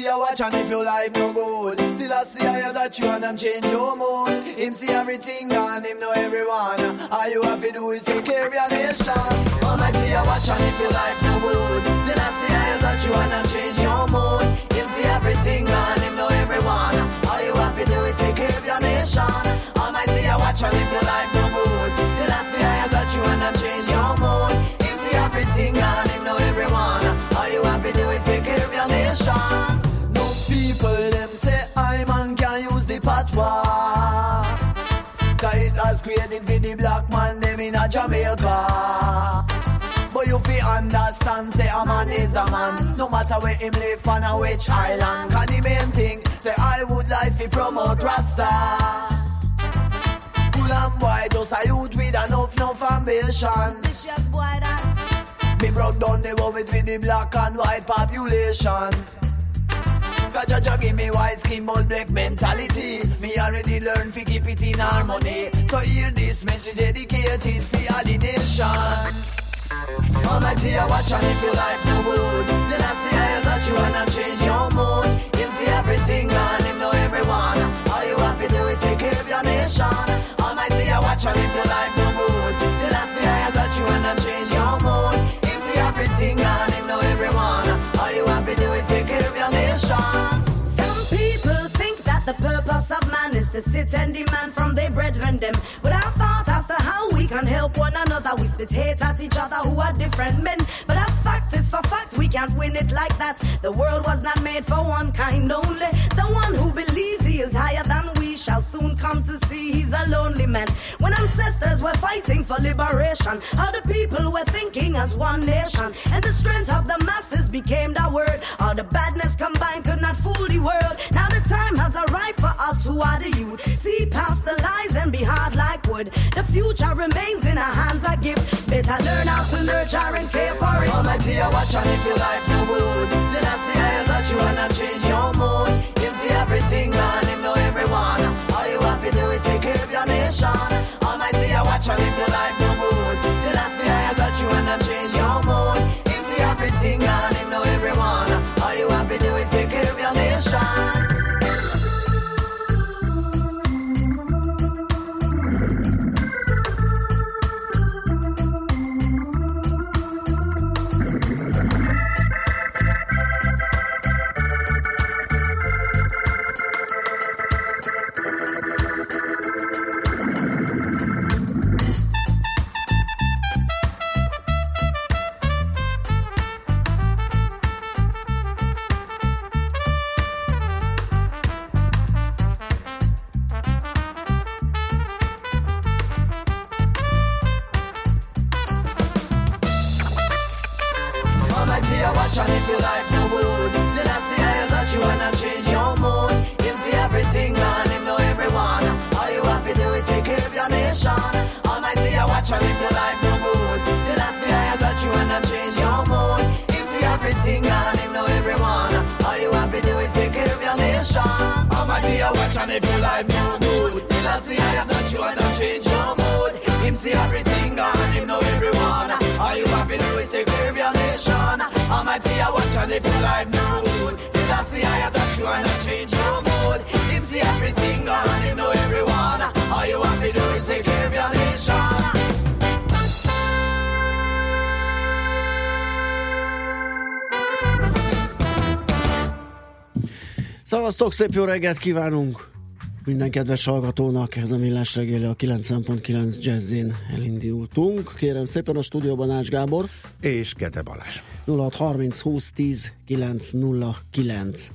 Almighty, I watch and if your life no good. Still I see I that you and I'm change your mood. Him see everything and him know everyone. All you have to do is take care of your nation. Almighty, I watch and if your life no good. Still I see I that you and I'm change your mood. Him see everything and him know everyone. All you have to do is take care of your nation. Almighty, I watch and if your life no good. Still I see I that you and I'm change your mood. Him see everything and him know everyone. All you have to do is take care of your nation Them say I man can use the patois. Cause it has created for the black man them in a Jamaica. But you fi understand, say a man is a man. No matter where him live on a which island. Cause the main thing, say I would like to promote Rasta. Cool and boy, just a youth with enough, enough ambition Vicious boy that. Me broke down the world with the black and white population Cause Jaja give me white skin but black mentality. Me already learned fi keep it in harmony. So hear this message dedicated for all the nation Almighty, I watch and if your life no good Still I see I touch you I change your mood. Him see everything and him know everyone. All you have to do is take care of your nation. Almighty, I watch and if your life and demand from their brethren them Without thought as to how we can help one another We spit hate at each other who are different men. But as fact is for fact, we can't win it like that. The world was not made for one kind only. The one who believes he is higher than we shall soon come to see he's a lonely man. When ancestors were fighting for liberation All the people were thinking as one nation. And the strength of the masses became the word. All the badness combined could not fool the world. Now the time has arrived for us who are the youth. See past the lies and be hard like wood. The future remains in our hands a gift Better learn how to nurture and care for it. Almighty, I watch and if your life no good Still I see I touch you I change your mood. Him see everything and him know everyone All you have to do is take care of your nation. Almighty, I watch and if your life watch and if your life no good. Till I see I touch you and don't change your mood. Him see everything gone, him know everyone. All you have to do is take care of your nation. Almighty, I watch and if your life no good. Till I see I touch you and don't change your Szavaztok, szép jó reggelt kívánunk minden kedves hallgatónak. Ez a Millás reggeli a 90.9 Jazzin elindultunk. Kérem szépen a stúdióban Ács Gábor. És Gede Balázs. 0630 20 10 909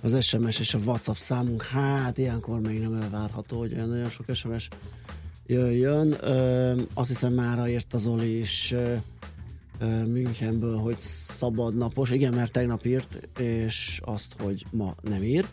az SMS és a WhatsApp számunk. Hát ilyenkor még nem elvárható, hogy olyan nagyon sok SMS jöjjön. Ö, azt hiszem mára ért az Oli is Münchenből, hogy szabad napos. Igen, mert tegnap írt, és azt, hogy ma nem ír.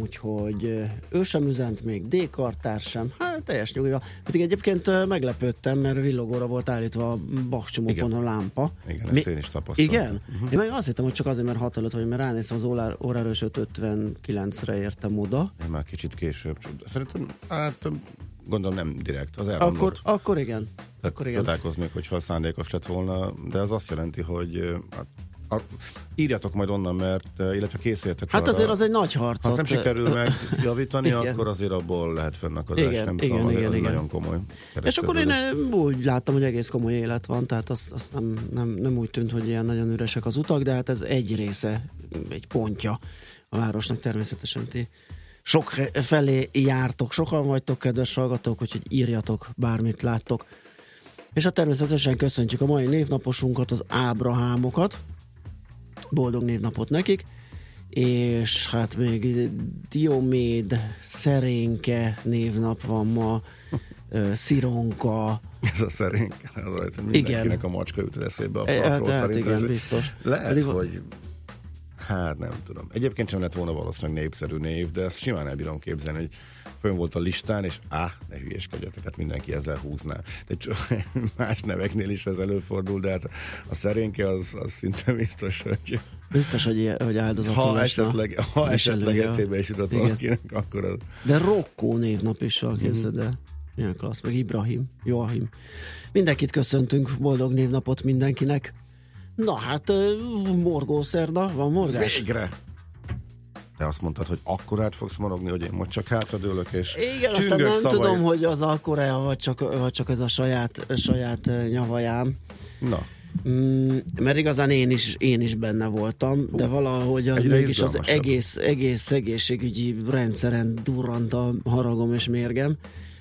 Úgyhogy ő sem üzent, még D. Sem. Hát teljes nyugiga. Pedig egyébként meglepődtem, mert villogóra volt állítva a bakcsomókon a lámpa. Igen, Mi? ezt én is tapasztaltam. Igen? Uh-huh. Én meg azt hittem, hogy csak azért, mert 6 előtt vagy, mert ránéztem az órá, órára, és 59-re értem oda. Én már kicsit később. Szerintem, hát gondolom nem direkt, az elmondott. Akkor, akkor igen. Tehát akkor igen. Csodálkoznék, hogyha szándékos lett volna, de ez azt jelenti, hogy hát, a, írjatok majd onnan, mert illetve készüljetek Hát arra, azért az egy nagy harc. Ha nem sikerül megjavítani, akkor azért abból lehet fönnakadás. Igen, nem igen, tudom, igen, igen. nagyon komoly. És akkor én úgy láttam, hogy egész komoly élet van, tehát azt, azt nem, nem, nem úgy tűnt, hogy ilyen nagyon üresek az utak, de hát ez egy része, egy pontja a városnak természetesen ti sok felé jártok, sokan vagytok, kedves hallgatók, úgyhogy írjatok, bármit láttok. És hát természetesen köszöntjük a mai névnaposunkat, az Ábrahámokat. Boldog névnapot nekik. És hát még Dioméd, Szerénke névnap van ma, Szironka. Ez a szerénke, az mindenkinek igen. a macska jut eszébe a e, falról. Hát, igen, biztos. Lehet, Pedig, hogy Hát nem tudom. Egyébként sem lett volna valószínűleg népszerű név, de ezt simán el bírom képzelni, hogy fönn volt a listán, és á, ne hülyeskedjetek, hát mindenki ezzel húzná. De más neveknél is ez előfordul, de hát a szerénke az, az szinte biztos, hogy... Biztos, hogy, hogy áldozatos ha esetleg, ha esetleg eszébe is jutott valakinek, akkor az... De Rokkó névnap is képzeld el. Milyen klassz, meg Ibrahim, Joachim. Mindenkit köszöntünk, boldog névnapot mindenkinek. Na hát, morgószerda, van morgás? Végre! Te azt mondtad, hogy akkor át fogsz morogni, hogy én most csak hátradőlök, és Igen, aztán nem szavai... tudom, hogy az akkor vagy csak, vagy csak ez a saját, saját nyavajám. Na. Mm, mert igazán én is, én is benne voltam, uh, de valahogy az, mégis az egész, egész egészségügyi rendszeren durrant a haragom és mérgem.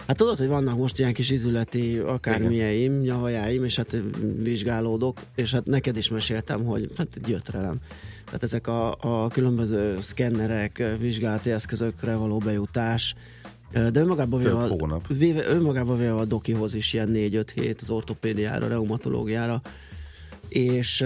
Hát tudod, hogy vannak most ilyen kis izületi akármilyeim, nyavajáim, és hát vizsgálódok, és hát neked is meséltem, hogy hát gyötrelem. Tehát ezek a, a különböző szkennerek, vizsgálati eszközökre való bejutás, de önmagában véve, a, véve, önmagában véve a dokihoz is ilyen 4-5 hét az ortopédiára, reumatológiára, és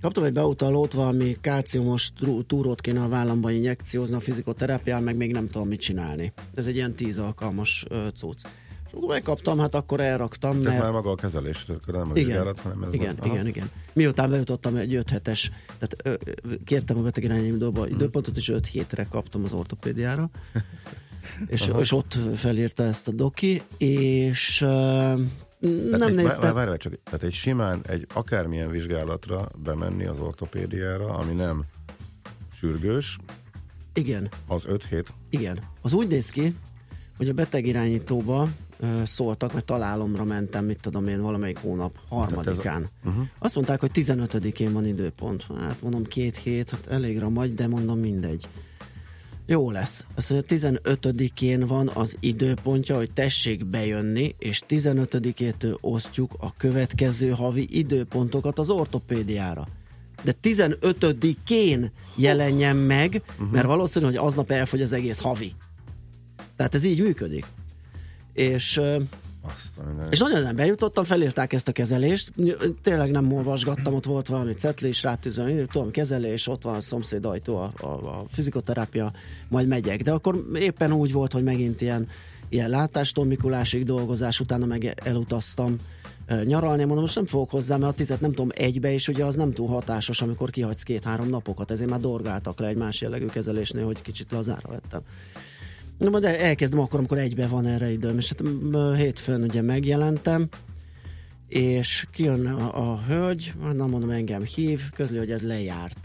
Kaptam egy beutalót, valami kálciumos túrót kéne a vállamban injekciózni a fizikoterápián, meg még nem tudom mit csinálni. Ez egy ilyen tíz alkalmas uh, cucc. És akkor megkaptam, hát akkor elraktam. Ez mert... már maga a kezelés, akkor nem a igen, vizsgálat, hanem ez igen, igen, igen. Miután bejutottam egy 5 hetes, tehát ö, kértem a beteg irányítóba hmm. időpontot, és 5 hétre kaptam az ortopédiára. és, és ott felírta ezt a doki, és tehát nem egy, néztem. Várj, csak, tehát egy simán, egy akármilyen vizsgálatra bemenni az ortopédiára, ami nem sürgős. Igen. Az 5 hét. Igen. Az úgy néz ki, hogy a betegirányítóba ö, szóltak, mert találomra mentem, mit tudom én, valamelyik hónap, harmadikán. A, uh-huh. Azt mondták, hogy 15-én van időpont. Hát mondom, két hét, hát elég ramagy, de mondom mindegy. Jó lesz. Azt mondja, 15-én van az időpontja, hogy tessék bejönni, és 15-től osztjuk a következő havi időpontokat az ortopédiára. De 15-én jelenjen meg, uh-huh. mert valószínű, hogy aznap elfogy az egész havi. Tehát ez így működik. És aztán, és nagyon nem bejutottam, felírták ezt a kezelést, tényleg nem olvasgattam, ott volt valami cetli, és rátűzöm, tudom, kezelés, ott van a szomszéd ajtó, a, a, a fizikoterápia, majd megyek. De akkor éppen úgy volt, hogy megint ilyen, ilyen látástól Mikulásig dolgozás, utána meg elutaztam nyaralni, mondom, most nem fogok hozzá, mert a tizet nem tudom egybe, és ugye az nem túl hatásos, amikor kihagysz két-három napokat, ezért már dorgáltak le egy más jellegű kezelésnél, hogy kicsit lazára vettem. Na, majd elkezdem akkor, amikor egybe van erre időm, és hát hétfőn ugye megjelentem, és kijön a, a hölgy, nem mondom, engem hív, közli, hogy ez lejárt.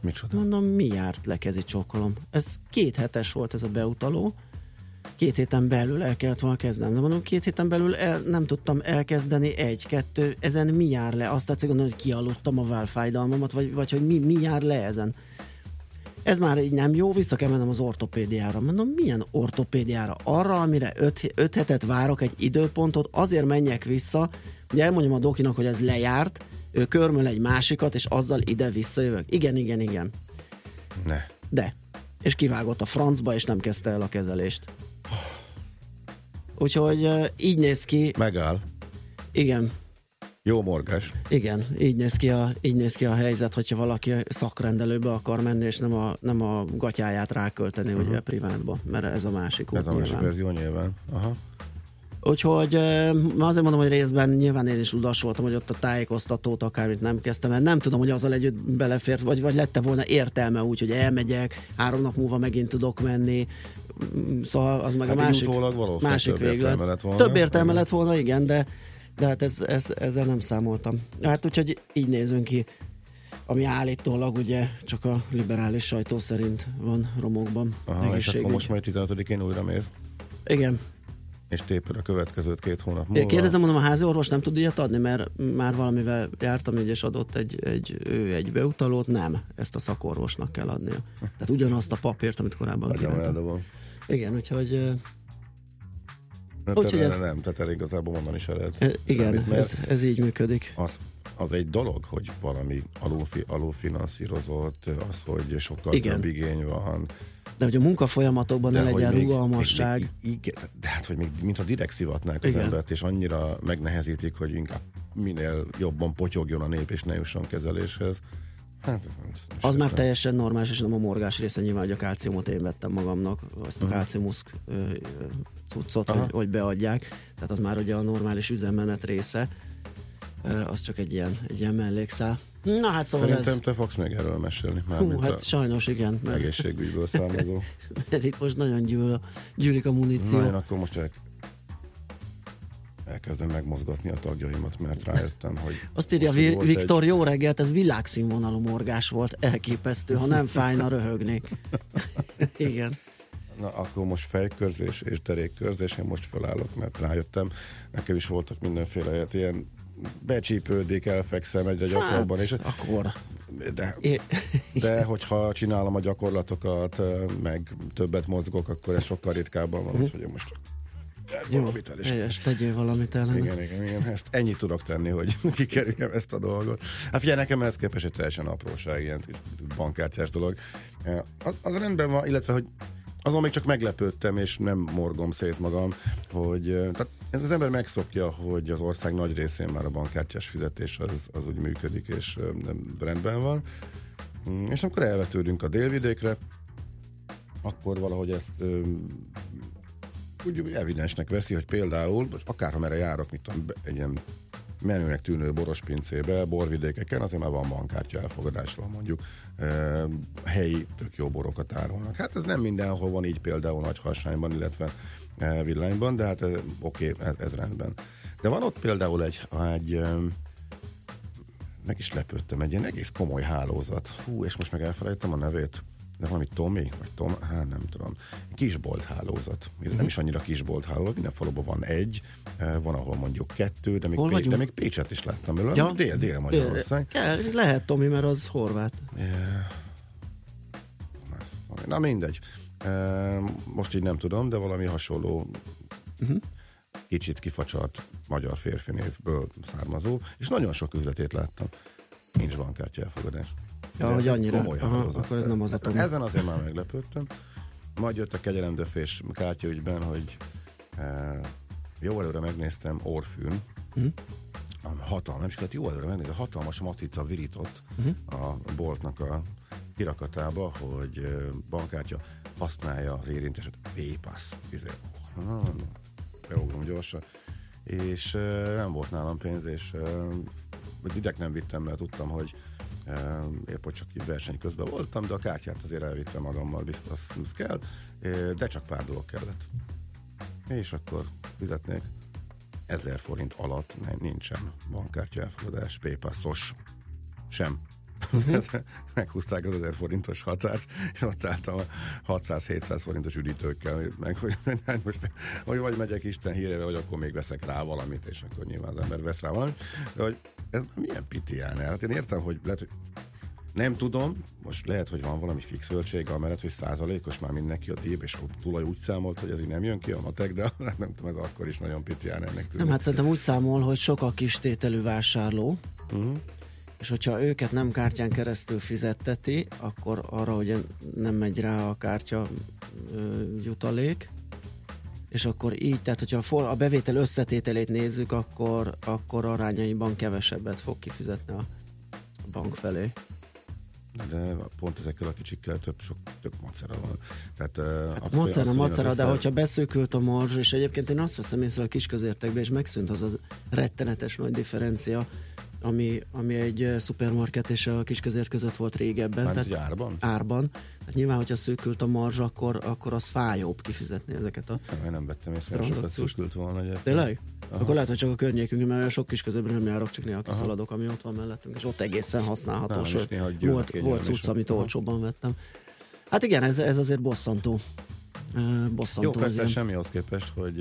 Micsoda? Mondom, mi járt le kezi csókolom? Ez két hetes volt ez a beutaló, két héten belül el kellett volna kezdenem. De mondom, két héten belül el, nem tudtam elkezdeni egy, kettő, ezen mi jár le? Azt tetszik gondolni, hogy kialudtam a válfájdalmamat, vagy, vagy hogy mi, mi jár le ezen? Ez már így nem jó, vissza kell mennem az ortopédiára. Mondom, milyen ortopédiára? Arra, amire öt, öt hetet várok egy időpontot, azért menjek vissza, hogy elmondjam a dokinak, hogy ez lejárt, ő körmöl egy másikat, és azzal ide visszajövök. Igen, igen, igen. Ne. De. És kivágott a francba, és nem kezdte el a kezelést. Úgyhogy így néz ki, Megáll. igen, Jó morgás. igen, így néz ki a, így néz ki a helyzet, hogyha valaki szakrendelőbe akar menni, és nem a, nem a gatyáját rákölteni uh-huh. ugye privátba, mert ez a másik út Ez a másik nyilván. verzió nyilván. Aha. Úgyhogy azért mondom, hogy részben nyilván én is udas voltam, hogy ott a tájékoztatót akármit nem kezdtem, mert nem tudom, hogy azzal együtt belefért, vagy, vagy lette volna értelme úgy, hogy elmegyek, három nap múlva megint tudok menni, szóval az meg Hát a másik, másik véglet. Több értelme lett volna, igen, de, de hát ez, ez, ezzel nem számoltam. Hát úgyhogy így nézünk ki, ami állítólag ugye csak a liberális sajtó szerint van romokban. Aha, és akkor most majd 15-én újra mész, Igen, és téped a következőt két hónap múlva. Én kérdezem, mondom, a házi orvos nem tud ilyet adni, mert már valamivel jártam így, és adott egy, egy, ő egy beutalót, nem, ezt a szakorvosnak kell adnia. Tehát ugyanazt a papírt, amit korábban eldobom. Igen, úgyhogy Nem, Úgyhogy ez- nem, tehát erre igazából mondani se lehet. igen, semmit, ez, ez így működik. Az, az egy dolog, hogy valami alulfi, alulfinanszírozott, az, hogy sokkal Igen. több igény van. De hogy a munkafolyamatokban ne legyen még- rugalmasság. Még, még, igen, de hát, hogy még, mintha direkt szivatnák az Igen. embert, és annyira megnehezítik, hogy inkább minél jobban potyogjon a nép, és ne jusson kezeléshez. Hát, ez nem, nem Az már teljesen normális, és nem a morgás része nyilván, hogy a kálciumot én vettem magamnak, azt a kálciumuszk cuccot, Aha. hogy, hogy beadják. Tehát az már ugye a normális üzemmenet része. Az csak egy ilyen, egy ilyen mellékszál. Na hát szóval Szerintem ez... te fogsz még erről mesélni. Már Hú, hát a sajnos igen, mert, egészségügyből származó. mert itt most nagyon gyűl, gyűlik a muníció. Na, én akkor most el, elkezdem megmozgatni a tagjaimat, mert rájöttem, hogy... Azt írja most, hogy Vi- Viktor, jó reggelt, ez világszínvonalú morgás volt, elképesztő, ha nem fájna, röhögnék. Igen. Egy, na, akkor most fejkörzés és derékkörzés, én most felállok, mert rájöttem. Nekem is voltak mindenféle hát ilyen becsípődik, elfekszem egyre gyakrabban, és Akkor. de, de hogyha csinálom a gyakorlatokat, meg többet mozgok, akkor ez sokkal ritkábban van, úgyhogy én most Jó, valamit el is helyes, tegyél valamit ellen. Igen, igen, igen. Ezt ennyit tudok tenni, hogy kikerüljem ezt a dolgot. Hát figyelj, nekem ez képest egy teljesen apróság, ilyen bankkártyás dolog. Eh, Az, az rendben van, illetve, hogy azon még csak meglepődtem, és nem morgom szét magam, hogy eh, tehát az ember megszokja, hogy az ország nagy részén már a bankkártyás fizetés az, az úgy működik, és eh, nem rendben van. Mm, És amikor elvetődünk a délvidékre, akkor valahogy ezt úgy, evidensnek veszi, hogy például, most akárha erre járok, mit tudom, egy ilyen menőnek tűnő borospincébe, borvidékeken, azért már van bankkártya elfogadásról mondjuk e, helyi tök jó borokat árulnak. Hát ez nem mindenhol van így például Nagyharsányban, illetve e, Villányban, de hát e, oké, ez, ez rendben. De van ott például egy, egy e, meg is lepődtem, egy ilyen egész komoly hálózat. Hú, és most meg elfelejtem a nevét. De valami Tomi, vagy Tom, hát nem tudom. Kisbolt hálózat. Mhm. Nem is annyira kisbolt hálózat, minden faluban van egy, eh, van ahol mondjuk kettő, de még, Hol vagyunk? de még Pécset is láttam belőle. Ja. Dél, dél Magyarország. Kell, lehet, Tomi, mert az horvát. Na mindegy. Eh, Most így nem tudom, de valami hasonló Mhm. kicsit kifacsart magyar férfi névből származó, és nagyon sok üzletét láttam. Nincs bankkártya elfogadás. Ja, hogy annyira. komoly Aha, akkor ez nem az a Tomi. Ezen azért már meglepődtem. Majd jött a kegyelemdöfés kártyaügyben, hogy e, jó előre megnéztem Orfűn, a hatalmas, nem is kellett jó előre megnézni, a hatalmas matrica virított Mhm. a boltnak a kirakatába, hogy e, bankkártya használja az érinteset. V-Pass. Izé, ah, beugrom gyorsan. És e, nem volt nálam pénz, és e, direkt nem vittem, mert tudtam, hogy épp hogy csak verseny közben voltam, de a kártyát azért elvittem magammal, biztos az kell, de csak pár dolog kellett. És akkor fizetnék 1000 forint alatt nem, nincsen bankkártya elfogadás, paypassos sem. Uh-huh. Meghúzták az 1000 forintos határt, és ott álltam a 600-700 forintos üdítőkkel, meg hogy, most, hogy vagy megyek Isten hírére, vagy akkor még veszek rá valamit, és akkor nyilván az ember vesz rá valamit. De hogy ez milyen pitián Hát én értem, hogy lehet, hogy nem tudom, most lehet, hogy van valami fix zöldség, amellett, hogy százalékos már mindenki a díj, és tulaj úgy számolt, hogy ez így nem jön ki a matek, de nem tudom, ez akkor is nagyon pitián ennek tűnik. Nem, hát szerintem úgy számol, hogy sok a kis tételű vásárló, uh-huh. És hogyha őket nem kártyán keresztül fizetteti, akkor arra, hogy nem megy rá a kártya ö, jutalék, és akkor így, tehát hogyha a, for, a bevétel összetételét nézzük, akkor, akkor arányaiban kevesebbet fog kifizetni a bank felé de pont ezekkel a kicsikkel több, sok, több macera van. Tehát, hát a macera, azt, macera, össze... de hogyha beszűkült a marzs, és egyébként én azt veszem észre a kisközértekbe, és megszűnt az a rettenetes nagy differencia, ami, ami egy szupermarket és a kisközért között volt régebben. Már tehát árban? Árban. Tehát nyilván, hogyha szűkült a marzs, akkor, akkor az fájóbb kifizetni ezeket a nem, Én nem vettem észre, sokat szűkült volna. Egyet. Tényleg? Aha. Akkor lehet, hogy csak a környékünk, mert sok kis közöbbre nem járok, csak néha kiszaladok, ami ott van mellettünk, és ott egészen használható. Nem, sőt, volt, volt cucc, amit olcsóbban vettem. Hát igen, ez, ez azért bosszantó. bosszantó Jó, persze semmihoz képest, hogy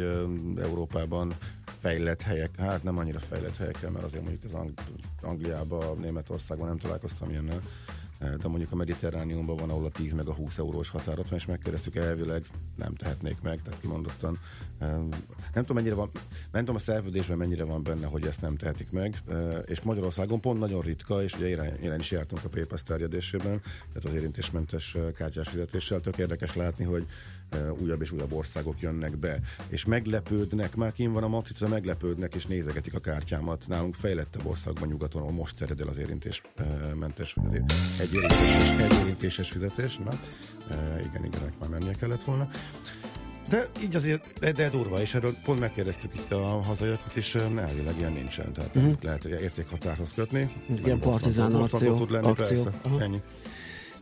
Európában fejlett helyek, hát nem annyira fejlett helyeken, mert azért mondjuk az Ang- Angliában, Németországban nem találkoztam ilyennel, de mondjuk a Mediterrániumban van, ahol a 10 meg a 20 eurós határat van, és megkérdeztük elvileg, nem tehetnék meg, tehát kimondottan. Nem tudom, mennyire van, nem tudom a szerződésben mennyire van benne, hogy ezt nem tehetik meg, és Magyarországon pont nagyon ritka, és ugye én is jártunk a PayPass terjedésében, tehát az érintésmentes kártyás fizetéssel, tök érdekes látni, hogy újabb és újabb országok jönnek be, és meglepődnek, már kim van a matrica, meglepődnek, és nézegetik a kártyámat. Nálunk fejlettebb országban nyugaton, ahol most terjed el az érintésmentes egy érintéses, egy érintéses fizetés. Na, igen, igen, ennek már mennie kellett volna. De így azért, de, de durva, és erről pont megkérdeztük itt a hazaiakat, és elvileg ilyen nincsen. Tehát uh-huh. lehet, hogy értékhatárhoz kötni. Igen, partizán akció. tud lenni, akció. Persze, ennyi.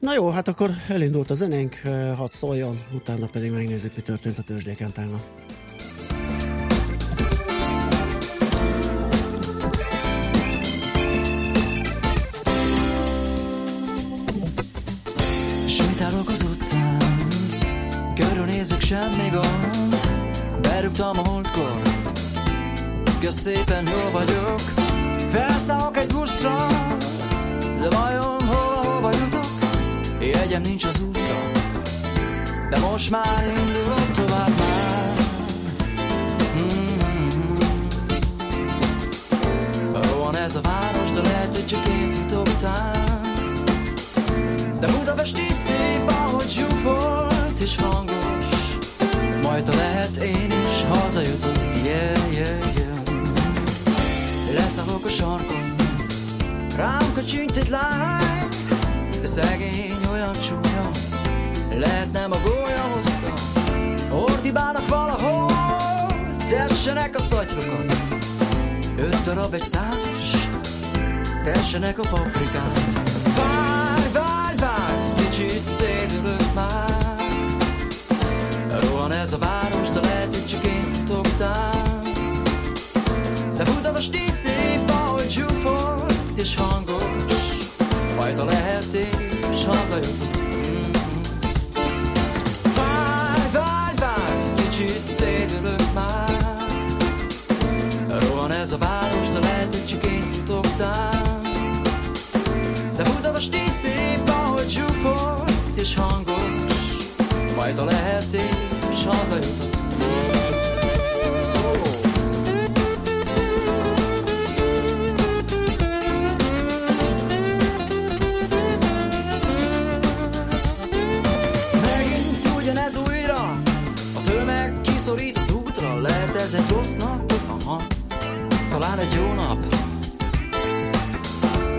Na jó, hát akkor elindult a zenénk, hadd szóljon, utána pedig megnézzük, mi történt a tőzsdéken tegnap. Sétálok az utcán, körülnézek semmi gond, berúgtam a múltkor, kösz szépen jól vagyok, felszállok egy buszra, de vajon? Jegyem nincs az útra, de most már indulok tovább már. Mm-hmm. Van ez a város, de lehet, hogy csak én futok után. De Budapest így szép, ahogy zsúfolt és hangos. Majd lehet én is hazajutok, yeah, yeah, yeah. Leszállok a sarkon, rám kacsint egy lány, de szegény olyan csúnya, lehet nem a gólya hozta. Ordibálnak valahol, tessenek a szatyrokat. Öt darab egy százas, tessenek a paprikát. Várj, várj, várj, kicsit szédülök már. Rohan ez a város, de lehet, hogy csak én futok De Budapest így szép, ahogy zsúfolt és hangos fajta lehetés hazajutok. Mm. Várj, várj, várj, kicsit szédülök már. Rohan ez a város, de lehet, hogy csak én futok De Budapest így szép, ahogy zsúfolt és hangos. Majd a lehetés hazajutok. Szól. Ez egy rossz nap? Aha, talán egy jó nap.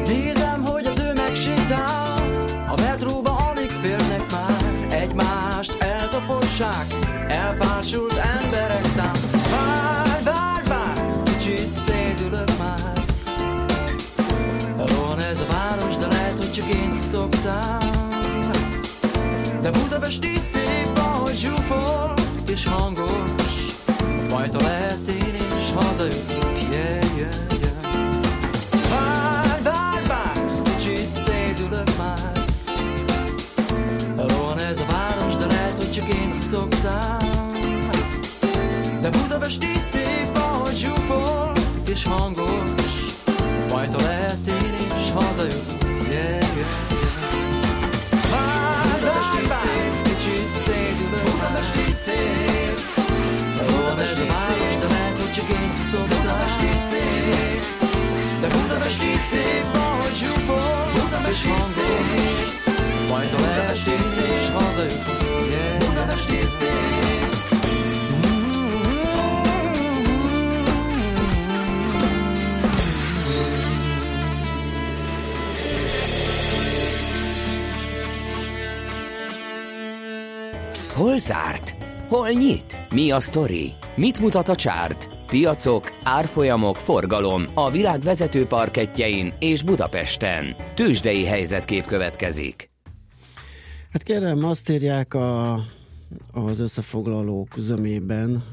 Nézem, hogy a tömeg sétál, a metróba alig férnek már, egymást eltapossák, elfásult emberek tám. Várj, várj, várj, kicsit szédülök már. Rohan ez a város, de lehet, futogtál. De Budapest így szép, ahogy zsúfol és hangos, is hazajutok, yeah, yeah, yeah. Várj, várj, várj, kicsit szédülök már. Rohan ez a város, de lehet, hogy csak én futogtál. De Budapest így szép, ahogy zsúfol és hangos, majd ha lehet én is hazajutok, yeah, yeah, várj, várj, kicsit szédülök Budapest így szép. Budapest így szép, de lehet, Budapest így szép De Budapest így szép, ahogy zsúfol Budapest így szép Majd ha lehet én is hazajutok, yeah. Budapest így szép Hol zárt? Hol nyit? Mi a sztori? Mit mutat a csárt? Piacok, árfolyamok, forgalom a világ vezető parketjein és Budapesten. Tősdei helyzetkép következik. Hát kérem, azt írják a, az összefoglalók zömében,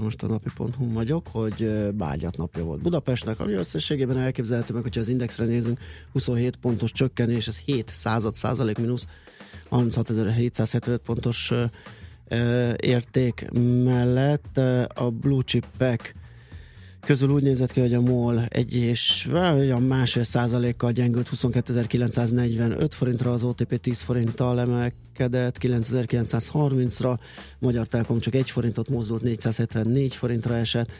most a napi.hu vagyok, hogy bágyat napja volt Budapestnek, ami összességében elképzelhető meg, hogyha az indexre nézünk, 27 pontos csökkenés, ez 7 század százalék mínusz, 36.775 pontos érték mellett a blue chipek közül úgy nézett ki, hogy a MOL egy és olyan másfél százalékkal gyengült 22.945 forintra, az OTP 10 forinttal emelkedett 9.930-ra, Magyar Telekom csak egy forintot mozdult 474 forintra esett,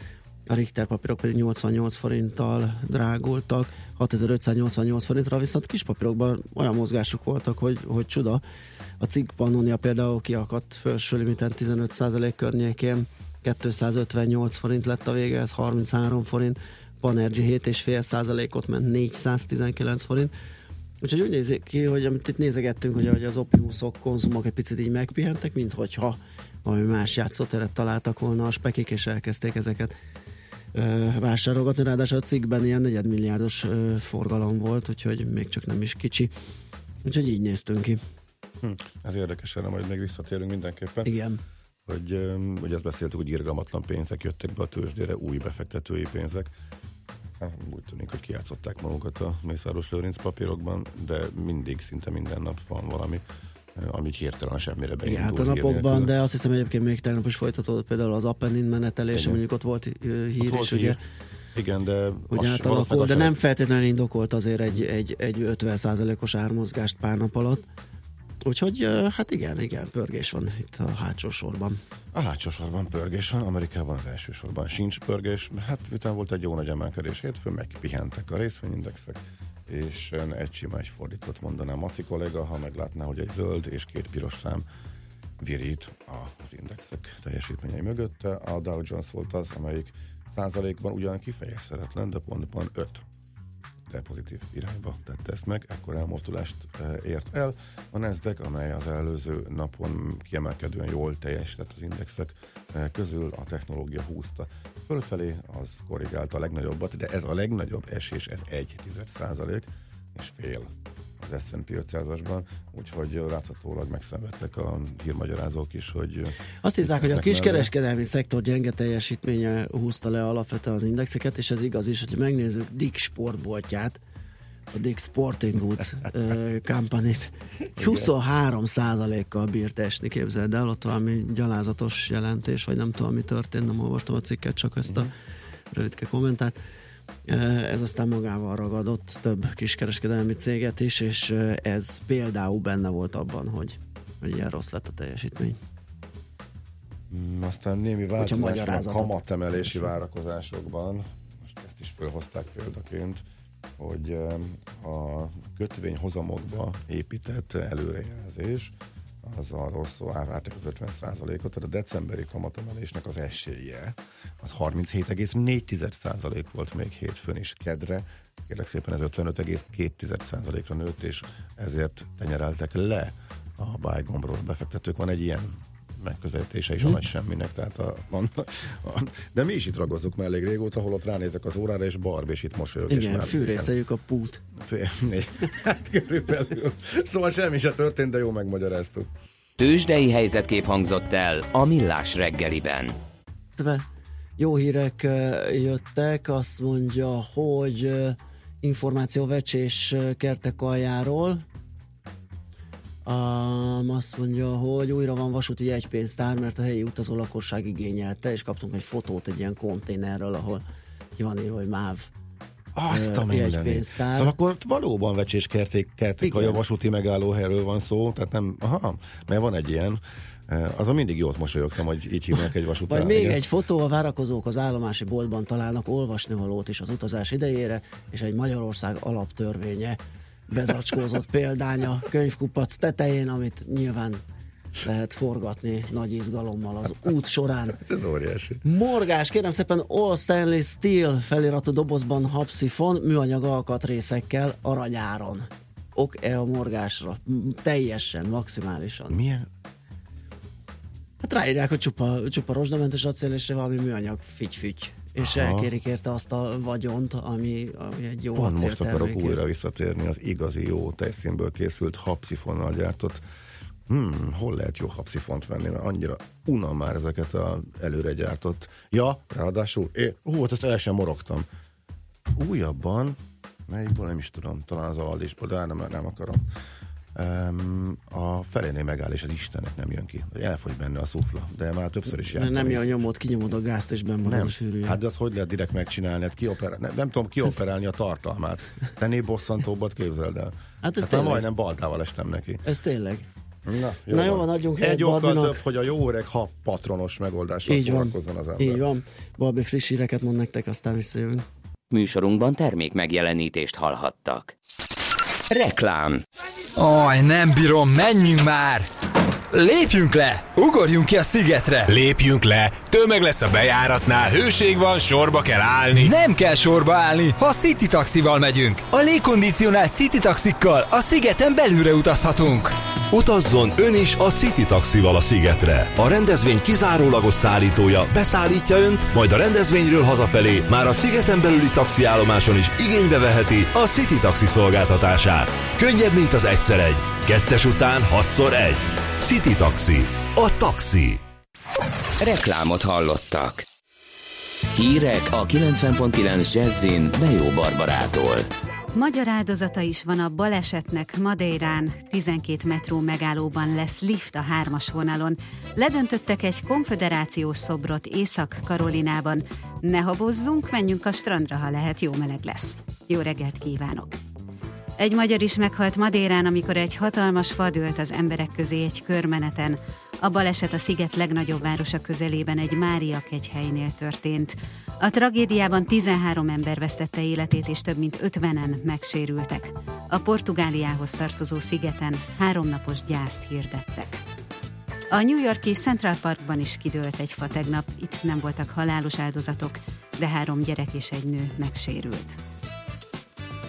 a Richter papírok pedig 88 forinttal drágultak, 6588 forintra, viszont kis papírokban olyan mozgások voltak, hogy, hogy csuda. A cikk pannonia például kiakadt felső limiten 15% környékén, 258 forint lett a vége, ez 33 forint, Panergy 7,5%-ot ment 419 forint. Úgyhogy úgy nézik ki, hogy amit itt nézegettünk, hogy az Optimusok, konzumok egy picit így megpihentek, mint hogyha valami más játszóteret találtak volna a spekik, és elkezdték ezeket vásárolgatni, ráadásul a cikkben ilyen negyedmilliárdos forgalom volt, úgyhogy még csak nem is kicsi. Úgyhogy így néztünk ki. Hm, ez érdekes, erre majd még visszatérünk mindenképpen. Igen. Hogy, hogy ezt beszéltük, hogy irgalmatlan pénzek jöttek be a tőzsdére, új befektetői pénzek. Hát, úgy tűnik, hogy kiátszották magukat a Mészáros Lőrinc papírokban, de mindig, szinte minden nap van valami ami hirtelen semmire beindul. Igen, hát a napokban, de azt hiszem egyébként még tegnap is folytatódott például az Appenin menetelése, mondjuk ott volt hír ott is, ugye. Hír. Igen, de, ugye átalakul, de nem feltétlenül indokolt azért egy, egy, egy 50%-os ármozgást pár nap alatt. Úgyhogy hát igen, igen, pörgés van itt a hátsó sorban. A hátsó sorban pörgés van, Amerikában az első sorban sincs pörgés. Hát utána volt egy jó nagy emelkedés hétfőn, megpihentek a részvényindexek és egy sima egy fordított mondanám Maci kollega, ha meglátná, hogy egy zöld és két piros szám virít az indexek teljesítményei mögött. A Dow Jones volt az, amelyik százalékban ugyan kifejezhetetlen, de pontban 5 de pozitív irányba tette ezt meg, ekkor elmozdulást ért el. A Nasdaq, amely az előző napon kiemelkedően jól teljesített az indexek közül, a technológia húzta fölfelé, az korrigálta a legnagyobbat, de ez a legnagyobb esés, ez 1 százalék és fél az S&P 500-asban, úgyhogy láthatólag megszenvedtek a hírmagyarázók is, hogy... Azt írták, hogy a kiskereskedelmi szektor gyenge teljesítménye húzta le alapvetően az indexeket, és ez igaz is, hogy megnézzük Dick sportboltját, a Dick Sporting Goods company 23% kal bírt esni, képzeld el, ott valami gyalázatos jelentés, vagy nem tudom, mi történt, nem olvastam a cikket, csak ezt a mhm. rövidke kommentárt. Ez aztán magával ragadott több kiskereskedelmi céget is, és ez például benne volt abban, hogy, hogy ilyen rossz lett a teljesítmény. Mm, aztán némi változás a kamatemelési várakozásokban, most ezt is felhozták példaként, hogy a kötvényhozamokba épített előrejelzés az arról szól, árváltak az 50%-ot, tehát a decemberi kamatemelésnek az esélye az 37,4% volt még hétfőn is kedre, kérlek szépen ez 55,2%-ra nőtt, és ezért tenyereltek le a bájgombról befektetők. Van egy ilyen megközelítése is a nagy semminek. Tehát a, a, a, de mi is itt ragozunk már elég régóta, holott ránézek az órára, és barb, és itt mosolyog. és Igen, már- fűrészeljük a pút. Hát körülbelül. Szóval semmi se történt, de jó megmagyaráztuk. Tőzsdei helyzetkép hangzott el a Millás reggeliben. Jó hírek jöttek, azt mondja, hogy információvecsés kertek aljáról. Um, azt mondja, hogy újra van vasúti jegypénztár, mert a helyi utazó lakosság igényelte, és kaptunk egy fotót egy ilyen konténerről, ahol ki van írva, hogy MÁV Azt a mindenit. Szóval akkor valóban vecsés kerték, kerték a vasúti megállóhelyről van szó, tehát nem, aha, mert van egy ilyen, Eh, azon mindig jót mosolyogtam, hogy így hívnak egy vasútál. Vagy még igen. egy fotó, a várakozók az állomási boltban találnak olvasnivalót is az utazás idejére, és egy Magyarország alaptörvénye bezacskózott példánya könyvkupac tetején, amit nyilván lehet forgatni nagy izgalommal az út során. Ez óriási. Morgás, kérem szépen All Stanley Steel feliratú dobozban habszifon műanyag alkatrészekkel aranyáron. Ok-e a morgásra? Teljesen, maximálisan. Milyen? Hát ráírják, hogy csupa, csupa rozsdamentes acél és valami műanyag figy-fügy. És Aha. elkérik érte azt a vagyont, ami, ami egy jó Pont most akarok újra visszatérni az igazi jó tejszínből készült habszifonnal gyártott. Hmm, hol lehet jó habszifont venni? Mert annyira unom már ezeket a előre gyártott. Ja, ráadásul, é, hú, hát ezt el sem morogtam. Újabban, melyikból nem is tudom, talán az Aldisból, de nem, nem akarom. Um, a felénél megáll, és az Istenek nem jön ki. Elfogy benne a szufla, de már többször is jártam. nem jön nyomod, kinyomod a gázt, és benn marad Nem, a sűrűje. hát de azt hogy lehet direkt megcsinálni? Hát kioperál, nem, nem tudom kioperálni a tartalmát. Tennél bosszantóbbat képzeld el. Hát ez hát tényleg. majdnem baltával estem neki. Ez tényleg. Na, Na jó van, adjunk helyet Egy okkal több, hogy a jó öreg ha patronos megoldással Így van. szórakozzon az ember. Így van. Balbi friss híreket mond nektek, aztán visszajövünk. Műsorunkban termék megjelenítést hallhattak. Reklám. Aj, nem bírom, menjünk már! Lépjünk le! Ugorjunk ki a szigetre! Lépjünk le, tömeg lesz a bejáratnál, hőség van, sorba kell állni. Nem kell sorba állni, ha a City Taxival megyünk. A légkondicionált City Taxikkal a szigeten belülre utazhatunk. Utazzon ön is a City Taxival a szigetre. A rendezvény kizárólagos szállítója beszállítja önt, majd a rendezvényről hazafelé már a szigeten belüli taxiállomáson is igénybe veheti a City Taxi szolgáltatását. Könnyebb, mint az egyszer egy. Kettes után hatszor egy. City Taxi. A taxi. Reklámot hallottak. Hírek a 90.9 Jazzin Bejó Barbarától. Magyar áldozata is van a balesetnek Madeirán, 12 metró megállóban lesz lift a hármas vonalon. Ledöntöttek egy konfederációs szobrot Észak-Karolinában. Ne habozzunk, menjünk a strandra, ha lehet, jó meleg lesz. Jó reggelt kívánok! Egy magyar is meghalt Madérán, amikor egy hatalmas fa dőlt az emberek közé egy körmeneten. A baleset a sziget legnagyobb városa közelében egy Mária kegyhelynél történt. A tragédiában 13 ember vesztette életét, és több mint 50-en megsérültek. A Portugáliához tartozó szigeten háromnapos gyászt hirdettek. A New Yorki Central Parkban is kidőlt egy fa tegnap, itt nem voltak halálos áldozatok, de három gyerek és egy nő megsérült.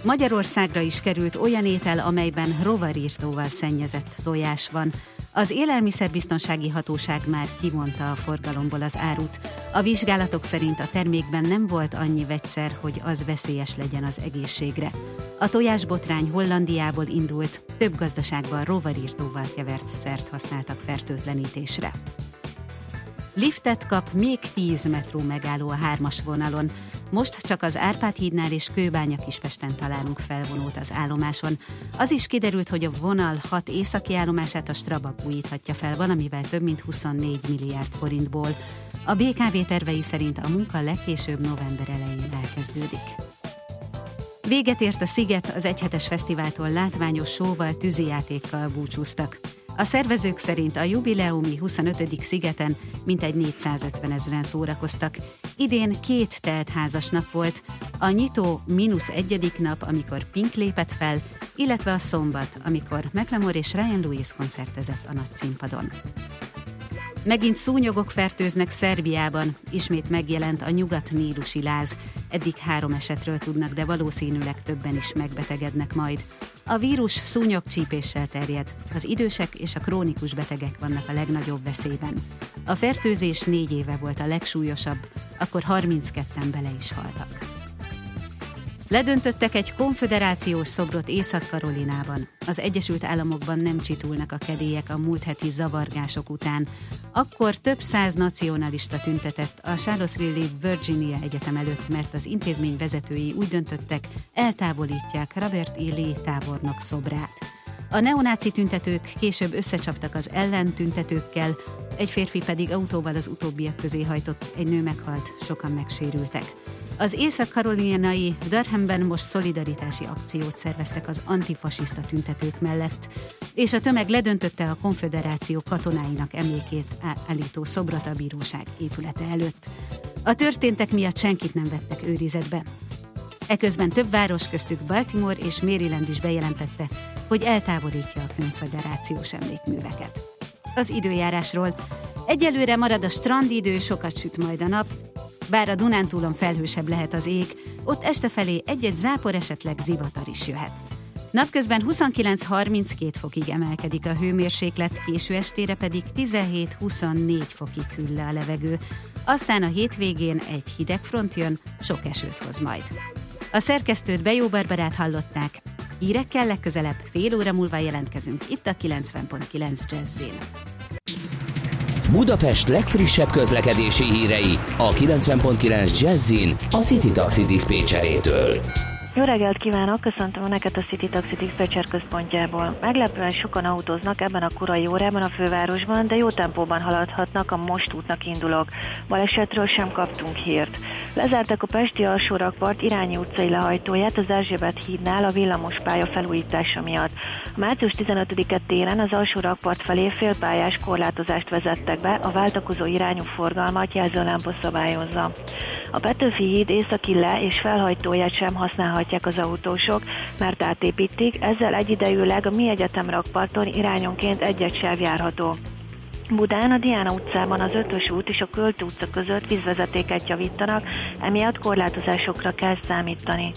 Magyarországra is került olyan étel, amelyben rovarírtóval szennyezett tojás van. Az Élelmiszerbiztonsági Hatóság már kivonta a forgalomból az árut. A vizsgálatok szerint a termékben nem volt annyi vegyszer, hogy az veszélyes legyen az egészségre. A tojásbotrány Hollandiából indult, több gazdaságban rovarírtóval kevert szert használtak fertőtlenítésre. Liftet kap még 10 metró megálló a hármas vonalon. Most csak az Árpád hídnál és Kőbánya Kispesten találunk felvonót az állomáson. Az is kiderült, hogy a vonal 6 északi állomását a Strabag újíthatja fel valamivel több mint 24 milliárd forintból. A BKV tervei szerint a munka legkésőbb november elején elkezdődik. Véget ért a Sziget, az egyhetes fesztiváltól látványos sóval, tűzijátékkal búcsúztak. A szervezők szerint a jubileumi 25. szigeten mintegy 450 ezeren szórakoztak. Idén két teltházas nap volt, a nyitó mínusz egyedik nap, amikor Pink lépett fel, illetve a szombat, amikor McLemore és Ryan Lewis koncertezett a nagy színpadon. Megint szúnyogok fertőznek Szerbiában, ismét megjelent a nyugat-nílusi láz. Eddig három esetről tudnak, de valószínűleg többen is megbetegednek majd. A vírus szúnyogcsípéssel terjed. Az idősek és a krónikus betegek vannak a legnagyobb veszélyben. A fertőzés négy éve volt a legsúlyosabb, akkor 32-en bele is haltak. Ledöntöttek egy konfederációs szobrot Észak-Karolinában. Az Egyesült Államokban nem csitulnak a kedélyek a múlt heti zavargások után. Akkor több száz nacionalista tüntetett a Charlottesville Virginia Egyetem előtt, mert az intézmény vezetői úgy döntöttek, eltávolítják Robert E. Lee tábornok szobrát. A neonáci tüntetők később összecsaptak az ellentüntetőkkel, egy férfi pedig autóval az utóbbiak közé hajtott, egy nő meghalt, sokan megsérültek. Az észak-karolinai Durhamben most szolidaritási akciót szerveztek az antifasiszta tüntetők mellett, és a tömeg ledöntötte a konfederáció katonáinak emlékét állító szobrat a bíróság épülete előtt. A történtek miatt senkit nem vettek őrizetbe. Eközben több város köztük Baltimore és Maryland is bejelentette, hogy eltávolítja a konfederációs emlékműveket. Az időjárásról. Egyelőre marad a strandidő, sokat süt majd a nap, bár a Dunántúlon felhősebb lehet az ég, ott este felé egy-egy zápor esetleg zivatar is jöhet. Napközben 29-32 fokig emelkedik a hőmérséklet, késő estére pedig 17-24 fokig hűl le a levegő. Aztán a hétvégén egy hideg front jön, sok esőt hoz majd. A szerkesztőt Bejó Barbarát hallották. Hírekkel legközelebb fél óra múlva jelentkezünk itt a 90.9 Jazzin. Budapest legfrissebb közlekedési hírei a 90.9 Jazzin a City Taxi Dispécsejétől. Jó reggelt kívánok, köszöntöm Önöket a City Taxi Dispatcher központjából. Meglepően sokan autóznak ebben a korai órában a fővárosban, de jó tempóban haladhatnak a most útnak indulók. Balesetről sem kaptunk hírt. Lezártak a Pesti alsórakpart irányi utcai lehajtóját az Erzsébet hídnál a villamos pálya felújítása miatt. A március 15-e télen az alsórakpart felé félpályás korlátozást vezettek be, a váltakozó irányú forgalmat jelzőlámpa szabályozza. A Petőfi híd északi le és felhajtóját sem használhatják az autósok, mert átépítik, ezzel egyidejűleg a mi egyetem rakparton irányonként egy-egy sáv járható. Budán a Diana utcában az Ötös út és a Költ utca között vízvezetéket javítanak, emiatt korlátozásokra kell számítani.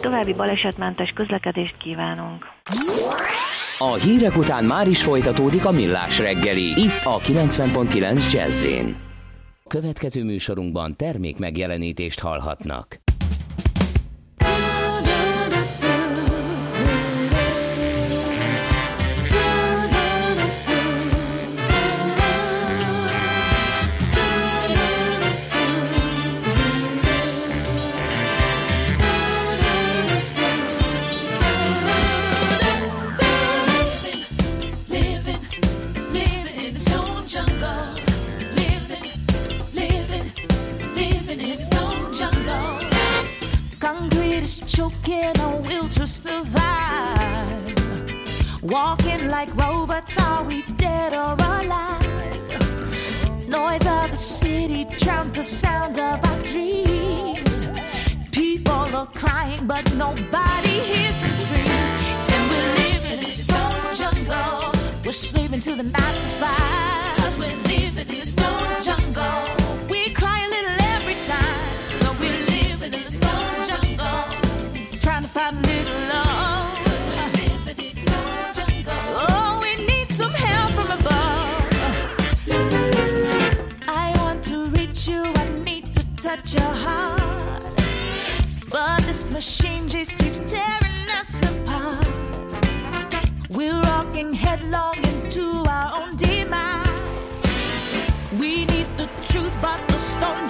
További balesetmentes közlekedést kívánunk! A hírek után már is folytatódik a millás reggeli, itt a 90.9 jazz Következő műsorunkban termék megjelenítést hallhatnak. Walking like robots, are we dead or alive? Noise of the city drowns the sounds of our dreams. People are crying, but nobody hears them scream. And we're living in stone jungle. We're sleeping to the five. Cause we're living in stone jungle. We cry a little every time. But we're touch your heart. But this machine just keeps tearing us apart. We're rocking headlong into our own demise. We need the truth, but the stone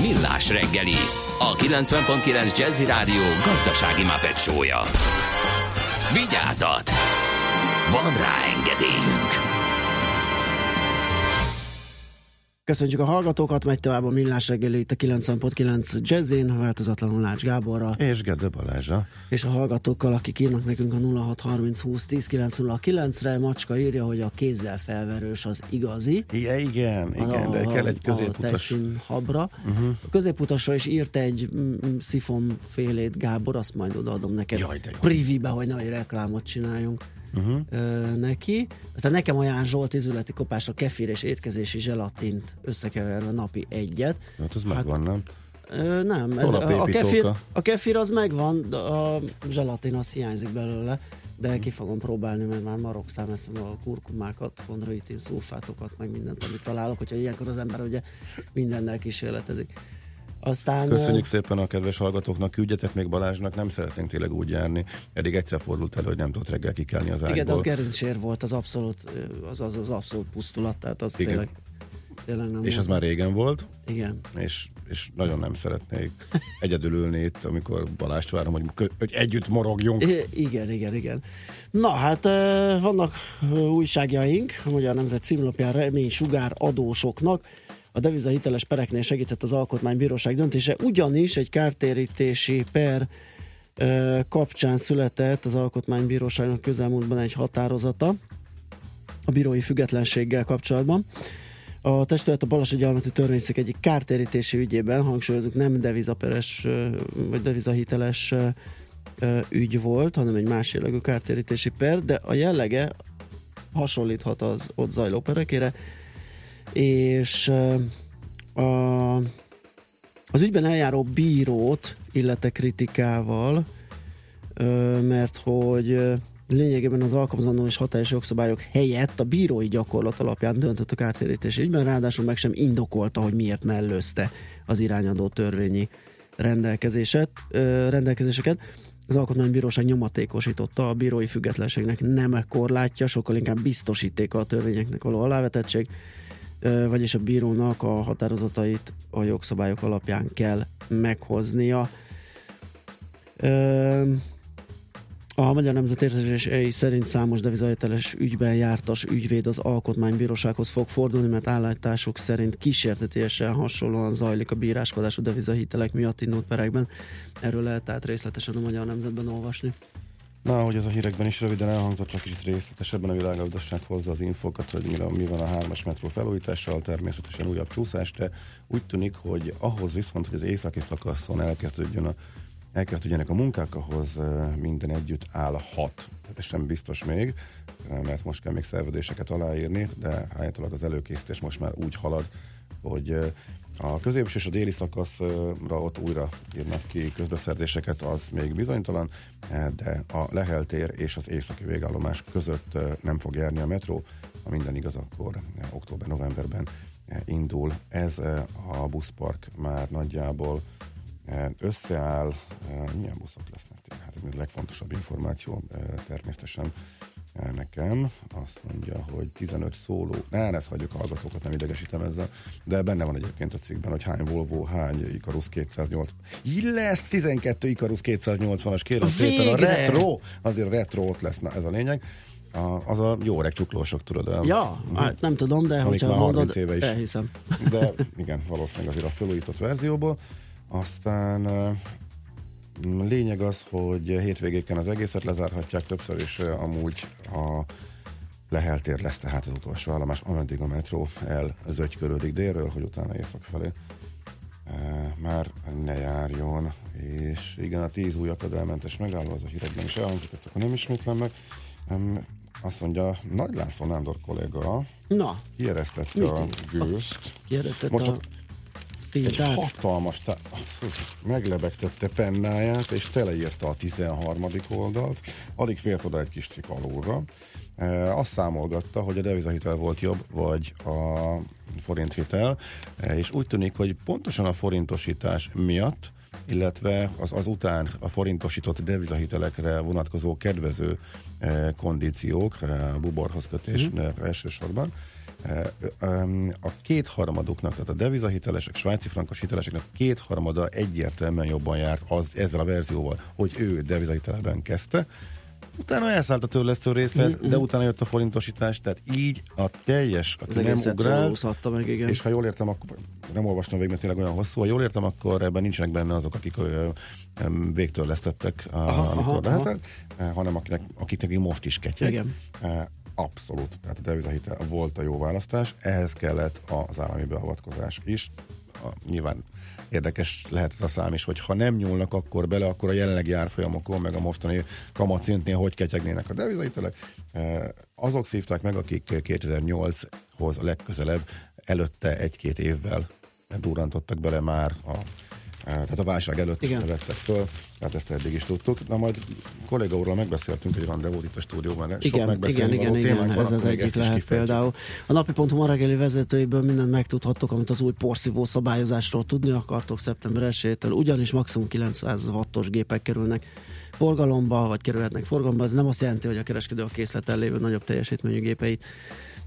Millás reggeli, a 90.9 Jazzy Rádió gazdasági mapetsója. Vigyázat! Van rá engedélyünk! Köszönjük a hallgatókat, megy tovább a Millás reggeli itt a 90.9 Jazzin, változatlanul Lács Gáborra. És Gede Balázsa. És a hallgatókkal, akik írnak nekünk a 0630 20 10 909 re Macska írja, hogy a kézzel felverős az igazi. Igen, igen, igen de kell egy középutas. A habra. Uh-huh. A középutasra is írt egy mm, szifon félét Gábor, azt majd odaadom neked Jaj, de jó. privibe, hogy nagy reklámot csináljunk uh-huh. ö, neki. Aztán nekem ajánl Zsolt izületi kopásra kefir és étkezési zselatint összekeverve napi egyet. Hát ez hát, megvan, nem? Ö, nem, ez, a, a, kefir, a kefir az megvan, a zselatin az hiányzik belőle, de ki fogom próbálni, mert már marokszám eszem a kurkumákat, kondroitin, szulfátokat, meg mindent, amit találok, hogyha ilyenkor az ember ugye mindennel kísérletezik. Aztán, Köszönjük szépen a kedves hallgatóknak, küldjetek még Balázsnak, nem szeretnénk tényleg úgy járni. Eddig egyszer fordult elő, hogy nem tudott reggel kikelni az ágyból. Igen, az gerincsér volt, az abszolút, az, az, az abszolút pusztulat, tehát az Igen. tényleg, tényleg nem És az már régen volt. Igen. És, és nagyon nem szeretnék egyedül ülni itt, amikor Balást várom, hogy, hogy együtt morogjunk. I- igen, igen, igen. Na hát vannak újságjaink, a Magyar Nemzet címlapján remény sugár adósoknak, a devizahiteles pereknél segített az alkotmánybíróság döntése, ugyanis egy kártérítési per kapcsán született az alkotmánybíróságnak közelmúltban egy határozata a bírói függetlenséggel kapcsolatban. A testület a Balasi Gyarmati Törvényszék egyik kártérítési ügyében, hangsúlyozunk, nem devizaperes vagy devizahiteles ügy volt, hanem egy más jellegű kártérítési per, de a jellege hasonlíthat az ott zajló perekére, és a, az ügyben eljáró bírót illette kritikával, mert hogy lényegében az alkalmazandó és hatályos jogszabályok helyett a bírói gyakorlat alapján döntött a kártérítés ügyben, ráadásul meg sem indokolta, hogy miért mellőzte az irányadó törvényi rendelkezéset, rendelkezéseket. Az Alkotmánybíróság nyomatékosította a bírói függetlenségnek nem korlátja, sokkal inkább biztosítéka a törvényeknek való alávetettség, vagyis a bírónak a határozatait a jogszabályok alapján kell meghoznia. A Magyar Nemzet Értesítései szerint számos devizahiteles ügyben jártas ügyvéd az alkotmánybírósághoz fog fordulni, mert állításuk szerint kísértetésen hasonlóan zajlik a bíráskodás a devizahitelek miatt indult perekben. Erről lehet tehát részletesen a Magyar Nemzetben olvasni. Na, hogy ez a hírekben is röviden elhangzott, csak kicsit részletesebben a világgazdaság hozza az infokat, hogy mire, mi van a hármas metró felújítással, természetesen újabb csúszás, de úgy tűnik, hogy ahhoz viszont, hogy az északi szakaszon elkezdődjön a elkezdődjenek a munkák, ahhoz minden együtt állhat. Tehát ez sem biztos még, mert most kell még szerződéseket aláírni, de állítólag az előkészítés most már úgy halad, hogy a középső és a déli szakaszra ott újra írnak ki közbeszerzéseket, az még bizonytalan, de a Lehel tér és az északi végállomás között nem fog járni a metró. Ha minden igaz, akkor október-novemberben indul. Ez a buszpark már nagyjából összeáll. Milyen buszok lesznek? Hát ez a legfontosabb információ természetesen nekem. Azt mondja, hogy 15 szóló. Ne, ezt hagyjuk a hallgatókat, nem idegesítem ezzel. De benne van egyébként a cikkben, hogy hány Volvo, hány Icarus 208. Így lesz 12 Icarus 280-as, kérem szépen. A retro, azért a retro ott lesz, na ez a lényeg. A, az a jó öreg csuklósok, tudod. Ja, uh-huh. hát nem tudom, de hogyha mondod, éve is. elhiszem. De igen, valószínűleg azért a felújított verzióból. Aztán Lényeg az, hogy hétvégéken az egészet lezárhatják, többször is amúgy a leheltér lesz tehát az utolsó állomás, ameddig a metró elzögykörődik délről, hogy utána észak felé e, már ne járjon. És igen, a tíz új akadálymentes megálló, az a hírekben is elhangzott, ezt akkor nem ismétlem meg. Um, azt mondja, Nagy László Nándor kolléga Na, kieresztette a gőzt. Kieresztette Most a egy tintát. hatalmas, tá- meglebegtette pennáját, és teleírta a 13. oldalt, alig fért oda egy kis csik alulra. E, azt számolgatta, hogy a devizahitel volt jobb, vagy a forinthitel, e, és úgy tűnik, hogy pontosan a forintosítás miatt illetve az, az után a forintosított devizahitelekre vonatkozó kedvező eh, kondíciók, eh, buborhoz kötés mm. elsősorban, a kétharmaduknak, tehát a devizahitelesek, svájci frankos hiteleseknek a kétharmada egyértelműen jobban járt az, ezzel a verzióval, hogy ő devizahiteleben kezdte, Utána elszállt a törlesztő részlet, Mhm, de utána jött a forintosítás, tehát így a teljes, Az aki nem egészet ugrált, úszhatta meg, igen. és ha jól értem, akkor nem olvastam végig, mert tényleg olyan hosszú, ha jól értem, akkor ebben nincsenek benne azok, akik végtörlesztettek, a- Aha, amikor aha, lehetett, eh, hanem akiknek, akiknek most is ketyeg. Igen. Abszolút, tehát a devizahitel volt a jó választás, ehhez kellett az állami beavatkozás is. A, nyilván érdekes lehet ez a szám is, hogy ha nem nyúlnak akkor bele, akkor a jelenlegi árfolyamokon, meg a mostani kamatszintnél hogy ketyegnének a devizahitelek. Eh, Azok szívták meg, akik 2008-hoz a legközelebb előtte egy-két évvel durrantottak bele már a tehát a válság előtt Igen. Vettek föl, tehát ezt eddig is tudtuk. Na majd kolléga úrral megbeszéltünk egy rendezvút itt a stúdióban. Sok Igen, igen, igen, igen, ez az egyik lehet például. A napi.hu ma reggeli vezetőiből mindent megtudhattok, amit az új porszívó szabályozásról tudni akartok szeptember 1-től, ugyanis maximum 900 wattos gépek kerülnek forgalomba, vagy kerülhetnek forgalomba. Ez nem azt jelenti, hogy a kereskedő a készleten lévő nagyobb teljesítményű gépeit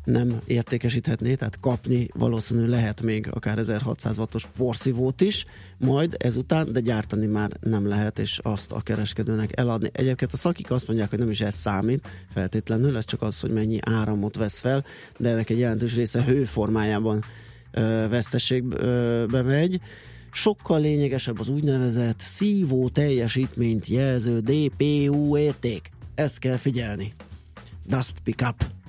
nem értékesíthetné, tehát kapni valószínű lehet még akár 1600 wattos porszívót is, majd ezután, de gyártani már nem lehet, és azt a kereskedőnek eladni. Egyébként a szakik azt mondják, hogy nem is ez számít feltétlenül, ez csak az, hogy mennyi áramot vesz fel, de ennek egy jelentős része hő formájában ö, veszteségbe megy. Sokkal lényegesebb az úgynevezett szívó teljesítményt jelző DPU érték. Ezt kell figyelni. Dust Pickup.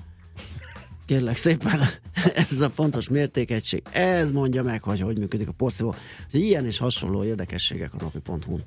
Kérlek szépen, ez a fontos mértékegység. Ez mondja meg, hogy hogy működik a porszívó. Ilyen és hasonló érdekességek a napi.hu-n.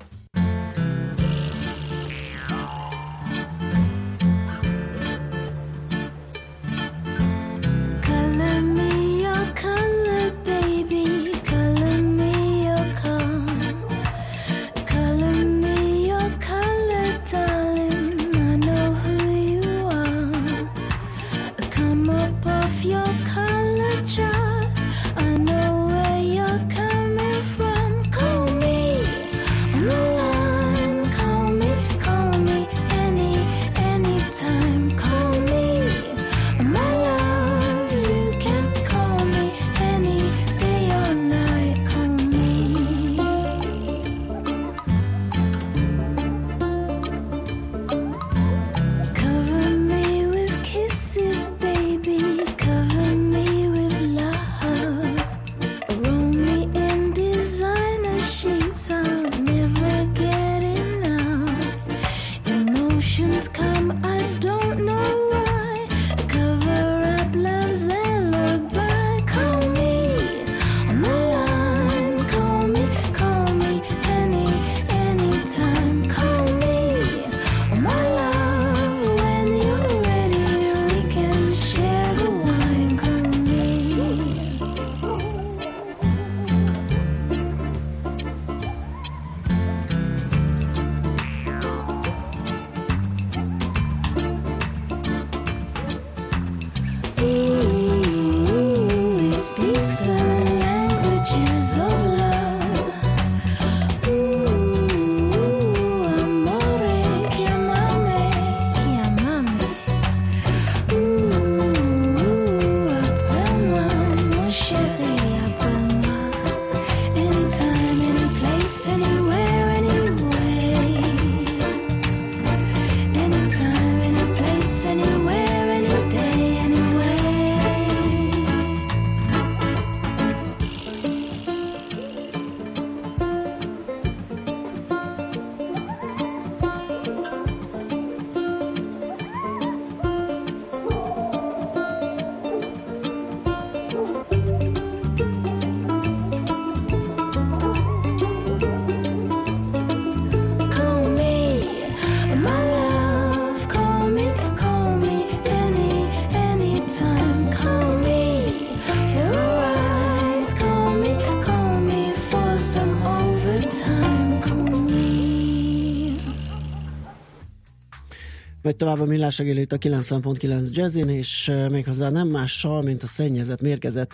tovább a millás itt a 90.9 Jazzin, és méghozzá nem mással, mint a szennyezett, mérgezett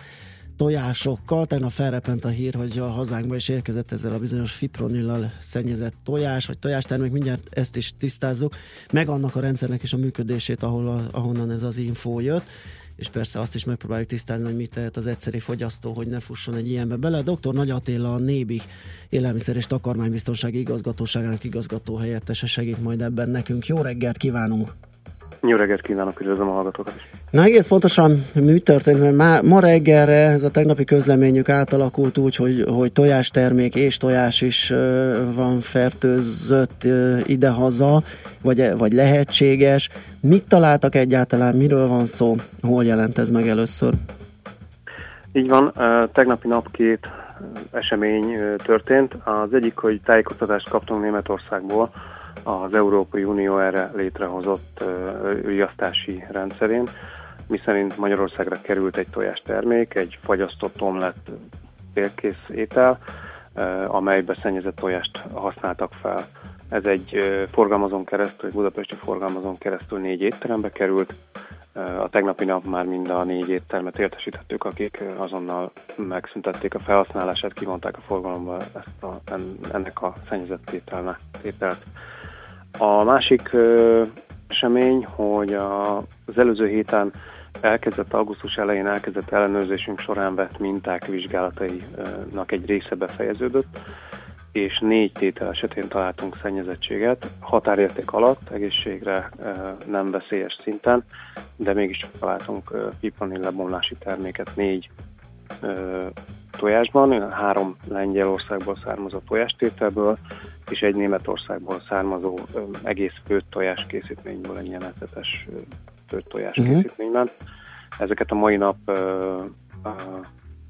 tojásokkal. Tegnap felrepent a hír, hogy a hazánkba is érkezett ezzel a bizonyos fipronillal szennyezett tojás, vagy tojástermék, mindjárt ezt is tisztázzuk, meg annak a rendszernek is a működését, ahol a, ahonnan ez az info jött és persze azt is megpróbáljuk tisztázni, hogy mit tehet az egyszeri fogyasztó, hogy ne fusson egy ilyenbe bele. Dr. Nagy Attila, a Nébi élelmiszer és takarmánybiztonsági igazgatóságának igazgató helyettese segít majd ebben nekünk. Jó reggelt kívánunk! Jó reggelt kívánok, üdvözlöm a hallgatókat is. Na egész pontosan mi történt, mert má, ma reggelre ez a tegnapi közleményük átalakult úgy, hogy, hogy tojástermék és tojás is uh, van fertőzött uh, idehaza, vagy, vagy lehetséges. Mit találtak egyáltalán, miről van szó, hol jelent ez meg először? Így van, tegnapi nap két esemény történt. Az egyik, hogy tájékoztatást kaptunk Németországból, az Európai Unió erre létrehozott riasztási rendszerén, miszerint Magyarországra került egy tojás termék, egy fagyasztott omlett félkész étel, amelybe szennyezett tojást használtak fel. Ez egy forgalmazón keresztül, egy budapesti forgalmazón keresztül négy étterembe került. A tegnapi nap már mind a négy éttermet értesítettük, akik azonnal megszüntették a felhasználását, kivonták a forgalomba ezt a, ennek a szennyezett ételt. A másik esemény, hogy az előző héten elkezdett augusztus elején elkezdett ellenőrzésünk során vett minták vizsgálatainak egy része befejeződött, és négy tétel esetén találtunk szennyezettséget, határérték alatt, egészségre nem veszélyes szinten, de mégis találtunk pipanin lebomlási terméket négy tojásban, három Lengyelországból származó tojástételből, és egy Németországból származó egész főtt tojás készítményből, egy ilyen főtt tojás uh-huh. készítményben. Ezeket a mai nap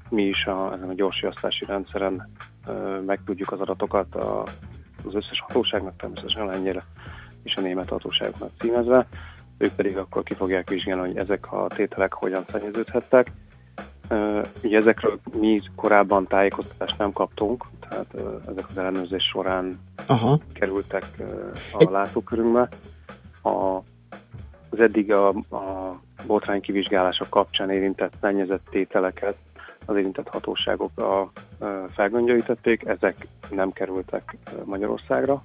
mi is a, ezen a gyorsriasztási rendszeren megtudjuk az adatokat a, az összes hatóságnak, természetesen a lengyel és a német hatóságoknak címezve. Ők pedig akkor ki fogják vizsgálni, hogy ezek a tételek hogyan szennyeződhettek, Ugye ezekről mi korábban tájékoztatást nem kaptunk, tehát ezek az ellenőrzés során Aha. kerültek a látókörünkbe. A, az eddig a, a botrány kivizsgálások kapcsán érintett szennyezett tételeket az érintett hatóságok a, a felgöngyölítették, ezek nem kerültek Magyarországra.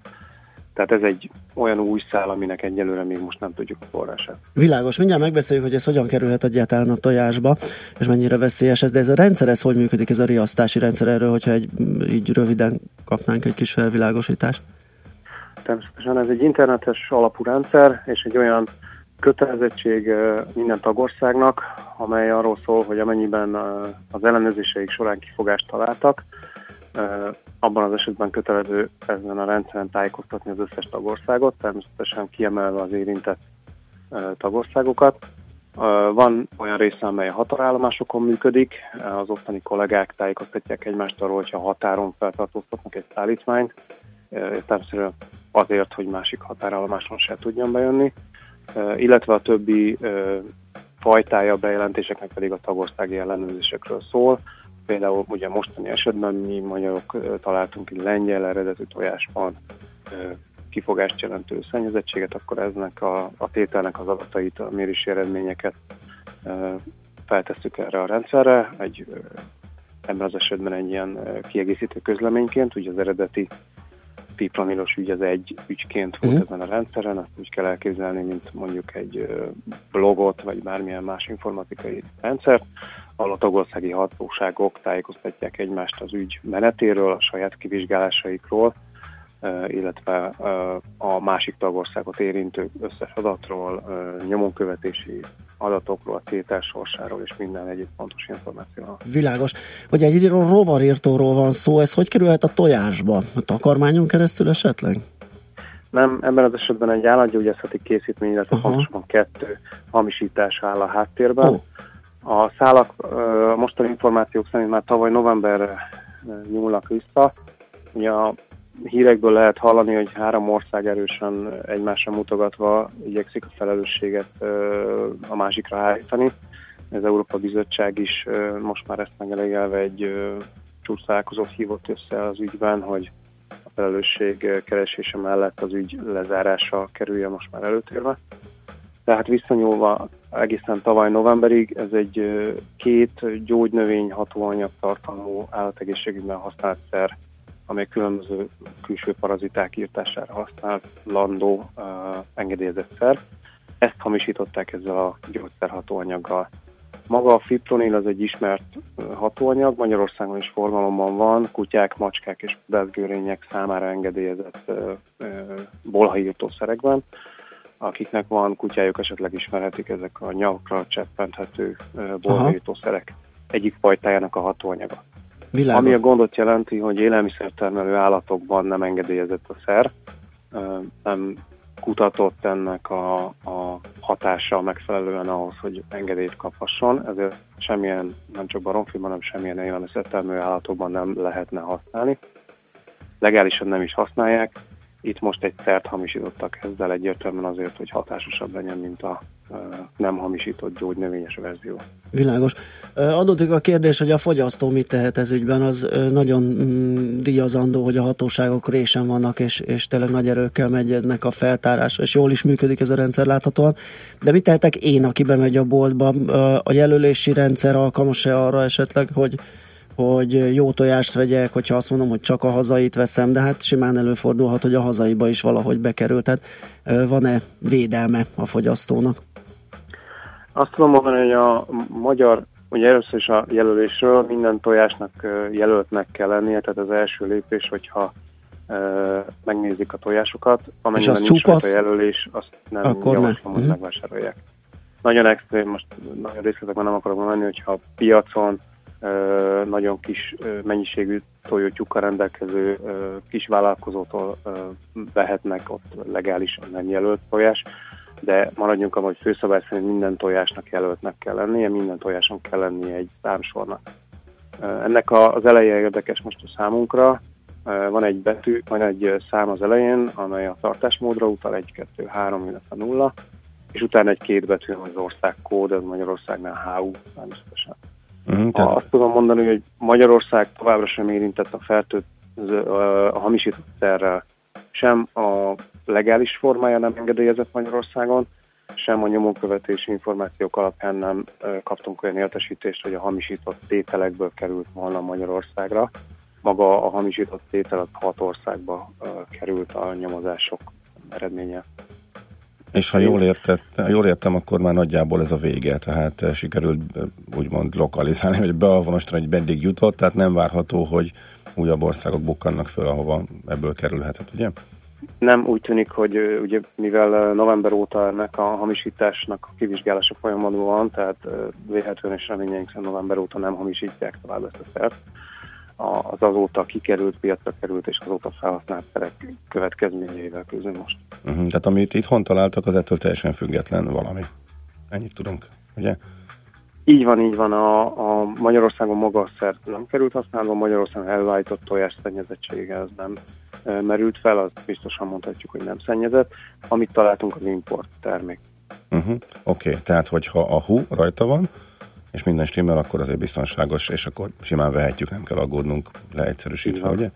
Tehát ez egy olyan új szál, aminek egyelőre még most nem tudjuk a forrását. Világos, mindjárt megbeszéljük, hogy ez hogyan kerülhet egyáltalán a tojásba, és mennyire veszélyes ez, de ez a rendszer, ez hogy működik, ez a riasztási rendszer erről, hogyha egy, így röviden kapnánk egy kis felvilágosítást? Természetesen ez egy internetes alapú rendszer, és egy olyan kötelezettség minden tagországnak, amely arról szól, hogy amennyiben az ellenőrzéseik során kifogást találtak, abban az esetben kötelező ezen a rendszeren tájékoztatni az összes tagországot, természetesen kiemelve az érintett tagországokat. Van olyan része, amely a határállomásokon működik, az ottani kollégák tájékoztatják egymást arról, hogyha határon feltartóztatnak egy szállítmányt, természetesen azért, hogy másik határállomáson se tudjon bejönni, illetve a többi fajtája bejelentéseknek pedig a tagországi ellenőrzésekről szól, Például ugye mostani esetben mi magyarok találtunk egy lengyel eredetű tojásban kifogást jelentő szennyezettséget, akkor eznek a, a tételnek az adatait, a mérési eredményeket feltesszük erre a rendszerre. Egy, ebben az esetben egy ilyen kiegészítő közleményként, ugye az eredeti piplanilos ügy az egy ügyként volt uh-huh. ezen a rendszeren, azt úgy kell elképzelni, mint mondjuk egy blogot, vagy bármilyen más informatikai rendszert, ahol a tagországi hatóságok tájékoztatják egymást az ügy menetéről, a saját kivizsgálásaikról, illetve a másik tagországot érintő összes adatról, nyomonkövetési adatokról, a tétel sorsáról és minden egyéb fontos információról. Világos. Hogy egy rovarírtóról van szó, ez hogy kerülhet a tojásba? A takarmányon keresztül esetleg? Nem, ebben az esetben egy állatgyógyászati készítmény, illetve uh-huh. pontosan kettő hamisítás áll a háttérben. Oh. A szálak a mostani információk szerint már tavaly novemberre nyúlnak vissza. Ugye a hírekből lehet hallani, hogy három ország erősen egymásra mutogatva igyekszik a felelősséget a másikra hárítani. Az Európa Bizottság is most már ezt megelegelve egy csúcsalálkozót hívott össze az ügyben, hogy a felelősség keresése mellett az ügy lezárása kerülje most már előtérve. Tehát visszanyúlva egészen tavaly novemberig ez egy két gyógynövény hatóanyag tartalmú állategészségügyben használt szer, amely különböző külső paraziták írtására használt landó uh, engedélyezett szer. Ezt hamisították ezzel a gyógyszerhatóanyaggal. Maga a fipronil az egy ismert hatóanyag, Magyarországon is forgalomban van, kutyák, macskák és belgőrények számára engedélyezett uh, uh, bolhaírtószerekben akiknek van kutyájuk, esetleg ismerhetik ezek a nyakra cseppenthető bolhajítószerek egyik fajtájának a hatóanyaga. Világos. Ami a gondot jelenti, hogy élelmiszertermelő állatokban nem engedélyezett a szer, nem kutatott ennek a, a hatása megfelelően ahhoz, hogy engedélyt kaphasson, ezért semmilyen, nem csak baromfiban, hanem semmilyen élelmiszertermelő állatokban nem lehetne használni. Legálisan nem is használják, itt most egy szert hamisítottak ezzel egyértelműen azért, hogy hatásosabb legyen, mint a nem hamisított gyógynövényes verzió. Világos. Adódik a kérdés, hogy a fogyasztó mit tehet ez ügyben, az nagyon mm, díjazandó, hogy a hatóságok résen vannak, és, és tényleg nagy erőkkel megyednek a feltárásra, és jól is működik ez a rendszer láthatóan. De mit tehetek én, aki bemegy a boltba? A jelölési rendszer alkalmas-e arra esetleg, hogy hogy jó tojást vegyek, hogyha azt mondom, hogy csak a hazait veszem, de hát simán előfordulhat, hogy a hazaiba is valahogy bekerült. Tehát van-e védelme a fogyasztónak? Azt tudom mondani, hogy a magyar, ugye először is a jelölésről minden tojásnak jelöltnek kell lennie, tehát az első lépés, hogyha megnézik a tojásokat, amennyiben nincs csupasz? a jelölés, azt nem Akkor javaslom, hogy uh-huh. megvásárolják. Nagyon extrém, most nagyon részletekben nem akarok menni, hogyha piacon nagyon kis mennyiségű tojótyúkkal rendelkező kis vállalkozótól vehetnek ott legálisan nem jelölt tojás, de maradjunk abban, hogy főszabály szerint minden tojásnak jelöltnek kell lennie, minden tojáson kell lennie egy számsornak. Ennek az eleje érdekes most a számunkra, van egy betű, van egy szám az elején, amely a tartásmódra utal, 1, 2, 3, illetve 0, és utána egy két betű az országkód, ez Magyarországnál HU természetesen. Uh-huh, tehát... Azt tudom mondani, hogy Magyarország továbbra sem érintett a fertőző, a hamisított szerrel. Sem a legális formája nem engedélyezett Magyarországon, sem a nyomonkövetési információk alapján nem kaptunk olyan értesítést, hogy a hamisított tételekből került volna Magyarországra. Maga a hamisított tétel az hat országba került a nyomozások eredménye. És ha jól, értett, jól értem, akkor már nagyjából ez a vége, tehát eh, sikerült úgymond lokalizálni, hogy beavonosítani, hogy meddig jutott, tehát nem várható, hogy újabb országok bukkannak föl, ahova ebből kerülhetett, ugye? Nem úgy tűnik, hogy ugye mivel november óta ennek a hamisításnak a kivizsgálása folyamatban van, tehát véletlenül és reményeink szerint november óta nem hamisítják tovább ezt a szert az azóta kikerült, piacra került és azóta felhasznált szerek következményeivel közül most. Uh-huh, tehát amit itthon találtak, az ettől teljesen független valami. Ennyit tudunk, ugye? Így van, így van. A, a Magyarországon maga a szert nem került használva, Magyarországon elvállított tojás szennyezettsége az nem merült fel, az biztosan mondhatjuk, hogy nem szennyezett. Amit találtunk, az import termék. Uh-huh. Oké, okay, tehát hogyha a hú rajta van, és minden stimmel, akkor azért biztonságos, és akkor simán vehetjük, nem kell aggódnunk leegyszerűsítve, ugye?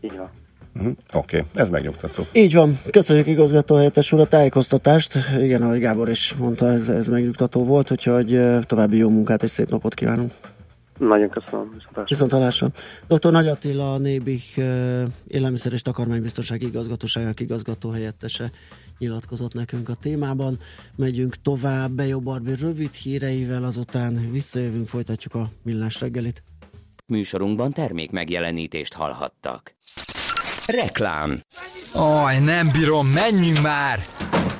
Így van. Uh-huh. Oké, okay. ez megnyugtató. Így van. Köszönjük igazgató helyettes úr a tájékoztatást. Igen, ahogy Gábor is mondta, ez, ez megnyugtató volt, úgyhogy további jó munkát és szép napot kívánunk. Nagyon köszönöm. Viszontalásra. Dr. Nagy Attila, a Nébik élelmiszer és takarmánybiztonsági igazgatóságának igazgató helyettese nyilatkozott nekünk a témában. Megyünk tovább Bejó Barbi rövid híreivel, azután visszajövünk, folytatjuk a millás reggelit. Műsorunkban termék megjelenítést hallhattak. Reklám Aj, nem bírom, menjünk már!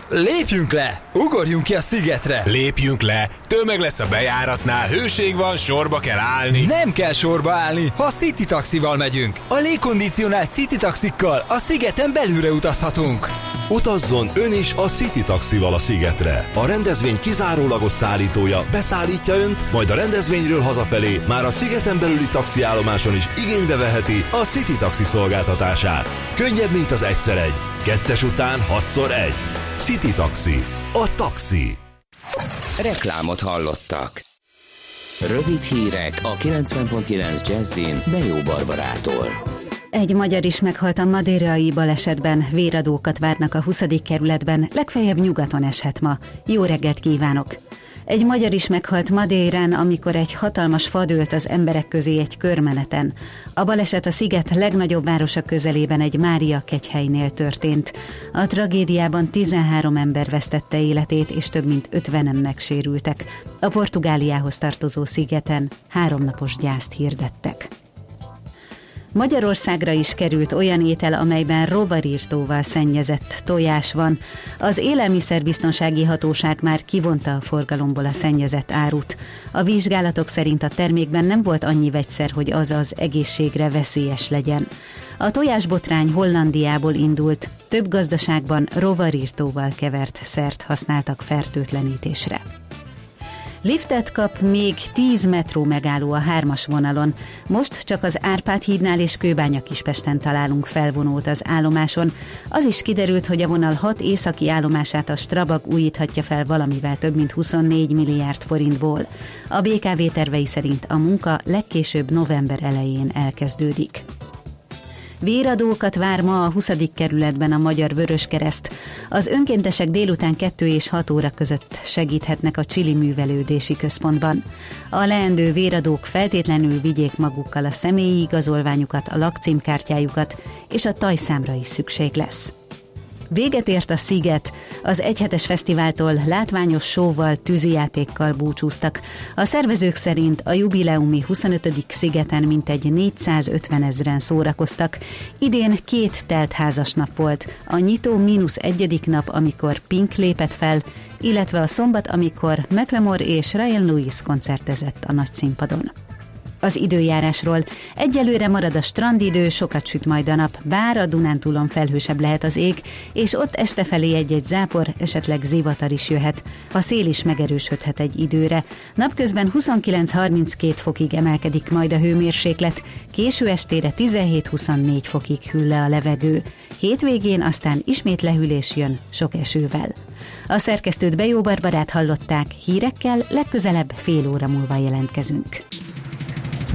Lépjünk le! Ugorjunk ki a szigetre! Lépjünk le! Tömeg lesz a bejáratnál, hőség van, sorba kell állni. Nem kell sorba állni, ha City taxival megyünk. A légkondicionált City taxikkal a szigeten belülre utazhatunk. Utazzon ön is a City taxival a szigetre. A rendezvény kizárólagos szállítója beszállítja önt, majd a rendezvényről hazafelé már a szigeten belüli taxiállomáson is igénybe veheti a City taxi szolgáltatását. Könnyebb, mint az egyszer egy. Kettes után hatszor egy. City Taxi. A taxi. Reklámot hallottak. Rövid hírek a 90.9 Jazzin Bejó Barbarától. Egy magyar is meghalt a madérai balesetben, véradókat várnak a 20. kerületben, legfeljebb nyugaton eshet ma. Jó reggelt kívánok! Egy magyar is meghalt Madérán, amikor egy hatalmas fa dőlt az emberek közé egy körmeneten. A baleset a sziget legnagyobb városa közelében egy Mária kegyhelynél történt. A tragédiában 13 ember vesztette életét, és több mint 50-en megsérültek. A Portugáliához tartozó szigeten háromnapos gyászt hirdettek. Magyarországra is került olyan étel, amelyben rovarírtóval szennyezett tojás van. Az élelmiszerbiztonsági hatóság már kivonta a forgalomból a szennyezett árut. A vizsgálatok szerint a termékben nem volt annyi vegyszer, hogy az az egészségre veszélyes legyen. A tojásbotrány Hollandiából indult, több gazdaságban rovarírtóval kevert szert használtak fertőtlenítésre. Liftet kap még 10 metró megálló a hármas vonalon. Most csak az Árpád hídnál és Kőbánya Kispesten találunk felvonót az állomáson. Az is kiderült, hogy a vonal 6 északi állomását a Strabag újíthatja fel valamivel több mint 24 milliárd forintból. A BKV tervei szerint a munka legkésőbb november elején elkezdődik. Véradókat vár ma a 20. kerületben a Magyar Vöröskereszt. Az önkéntesek délután 2 és 6 óra között segíthetnek a Csili Művelődési Központban. A leendő véradók feltétlenül vigyék magukkal a személyi igazolványukat, a lakcímkártyájukat, és a tajszámra is szükség lesz. Véget ért a Sziget, az egyhetes fesztiváltól látványos sóval, tűzijátékkal búcsúztak. A szervezők szerint a jubileumi 25. Szigeten mintegy 450 ezeren szórakoztak. Idén két teltházas nap volt, a nyitó mínusz egyedik nap, amikor Pink lépett fel, illetve a szombat, amikor McLemore és Ryan Lewis koncertezett a nagy színpadon az időjárásról. Egyelőre marad a strandidő, sokat süt majd a nap, bár a Dunántúlon felhősebb lehet az ég, és ott este felé egy-egy zápor, esetleg zivatar is jöhet. A szél is megerősödhet egy időre. Napközben 29-32 fokig emelkedik majd a hőmérséklet, késő estére 17-24 fokig hűl le a levegő. Hétvégén aztán ismét lehűlés jön, sok esővel. A szerkesztőt Bejó Barbarát hallották, hírekkel legközelebb fél óra múlva jelentkezünk.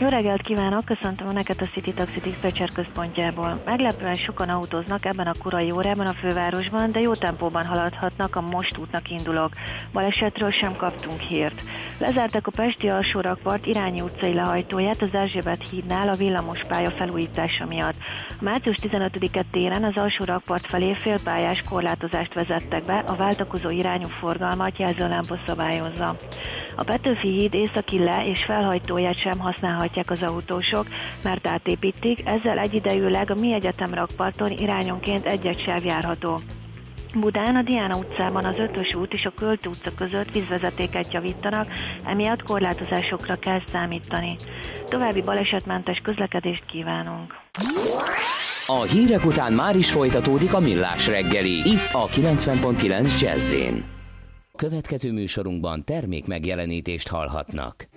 Jó reggelt kívánok, köszöntöm Önöket a City Taxi Dispatcher központjából. Meglepően sokan autóznak ebben a korai órában a fővárosban, de jó tempóban haladhatnak a most útnak indulók. Balesetről sem kaptunk hírt. Lezártak a Pesti alsórakpart irányi utcai lehajtóját az Erzsébet hídnál a villamos pálya felújítása miatt. A március 15-e téren az alsórakpart felé félpályás korlátozást vezettek be, a váltakozó irányú forgalmat jelzőlámpa szabályozza. A Petőfi híd északi le és felhajtóját sem használhatják az autósok, mert átépítik, ezzel egyidejűleg a mi egyetem rakparton irányonként egy-egy sáv járható. Budán a Diana utcában az Ötös út és a Költ utca között vízvezetéket javítanak, emiatt korlátozásokra kell számítani. További balesetmentes közlekedést kívánunk! A hírek után már is folytatódik a millás reggeli, itt a 90.9 jazz Következő műsorunkban termék megjelenítést hallhatnak.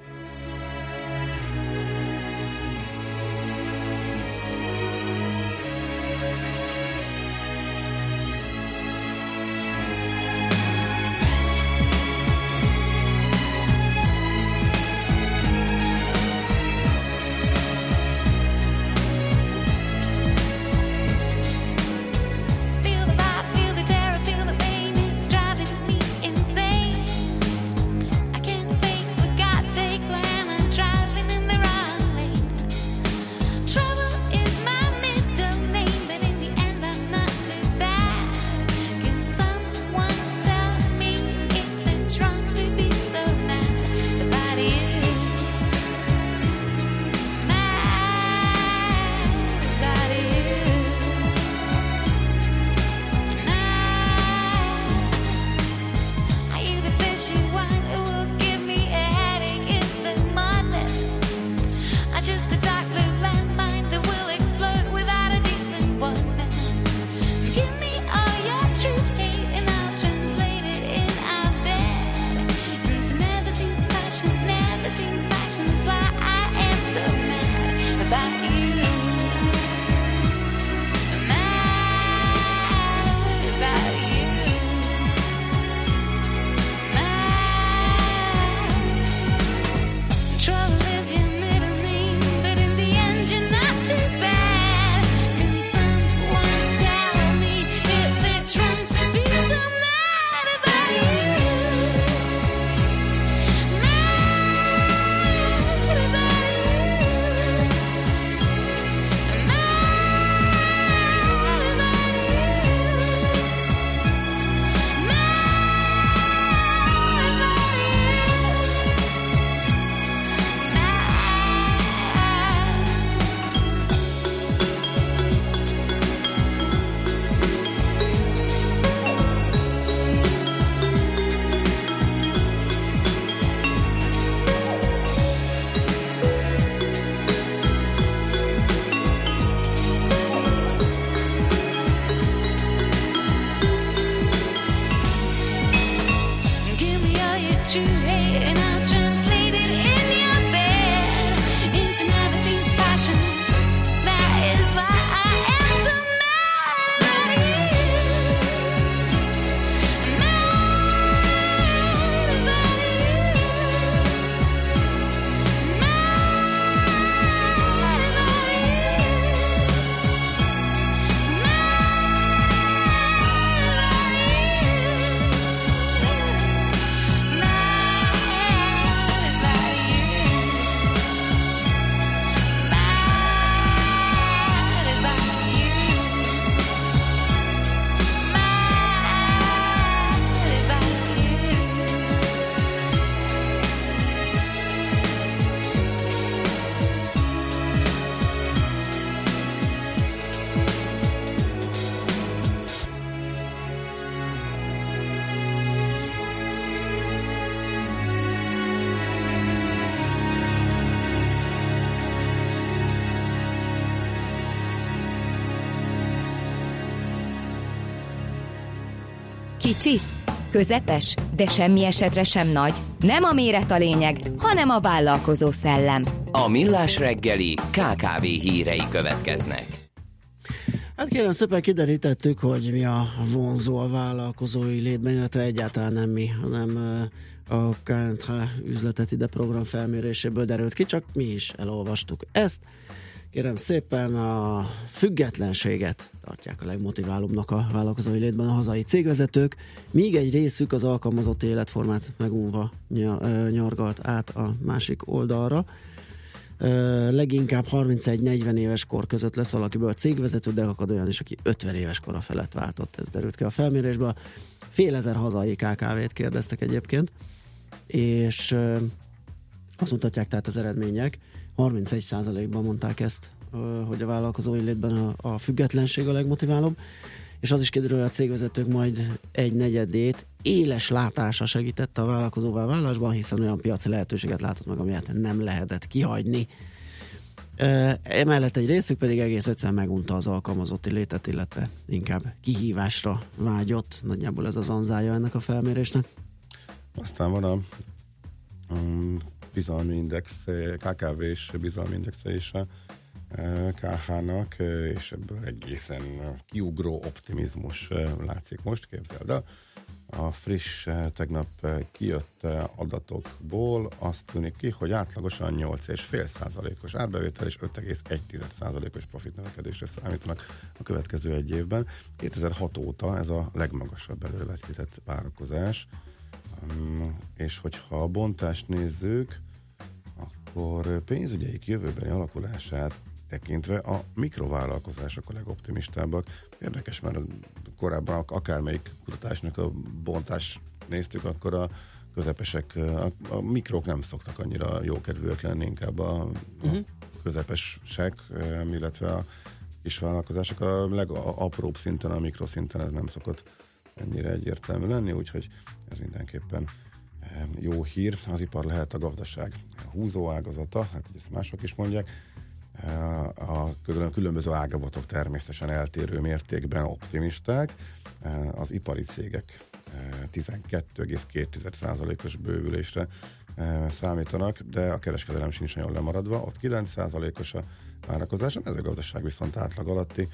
Kicsi, közepes, de semmi esetre sem nagy. Nem a méret a lényeg, hanem a vállalkozó szellem. A Millás reggeli KKV hírei következnek. Hát kérem szépen kiderítettük, hogy mi a vonzó a vállalkozói létben, illetve egyáltalán nem mi, hanem a KNH üzletet ide program felméréséből derült ki, csak mi is elolvastuk ezt. Kérem szépen a függetlenséget tartják a legmotiválóbbnak a vállalkozói létben a hazai cégvezetők, míg egy részük az alkalmazott életformát megunva nyargalt át a másik oldalra. Leginkább 31-40 éves kor között lesz valakiből cégvezető, de akad olyan is, aki 50 éves kora felett váltott, ez derült ki a felmérésből. Fél ezer hazai KKV-t kérdeztek egyébként, és azt mutatják tehát az eredmények, 31%-ban mondták ezt, hogy a vállalkozói létben a, a függetlenség a legmotiválóbb, és az is kiderül, hogy a cégvezetők majd egy negyedét éles látása segítette a vállalkozóvá válásban, hiszen olyan piaci lehetőséget látott meg, amilyet nem lehetett kihagyni. Emellett egy részük pedig egész egyszerűen megunta az alkalmazotti létet, illetve inkább kihívásra vágyott. Nagyjából ez az anzája ennek a felmérésnek. Aztán van a um, bizalmi index, eh, KKV-s bizalmi indexe is a KH-nak, és ebből egészen kiugró optimizmus eh, látszik most, képzeld el. A friss, eh, tegnap eh, kijött adatokból azt tűnik ki, hogy átlagosan 8,5 százalékos árbevétel és 5,1 százalékos profit növekedésre számítanak a következő egy évben. 2006 óta ez a legmagasabb elővetített várakozás. Um, és hogyha a bontást nézzük, akkor pénzügyeik jövőbeni alakulását tekintve a mikrovállalkozások a legoptimistábbak. Érdekes, mert korábban akármelyik kutatásnak a bontás néztük, akkor a közepesek, a, a mikrók nem szoktak annyira jókedvűek lenni, inkább a, uh-huh. a közepesek, em, illetve a kis vállalkozások a legapróbb szinten, a mikroszinten ez nem szokott ennyire egyértelmű lenni, úgyhogy ez mindenképpen em, jó hír. Az ipar lehet a gazdaság húzó ágazata, hát ezt mások is mondják. E, A külön- különböző ágazatok természetesen eltérő mértékben optimisták. E, Az ipari cégek e, 12,2%-os bővülésre számítanak, de a kereskedelem sincs nagyon lemaradva. Ott 9%-os a várakozás, a mezőgazdaság viszont átlag alatti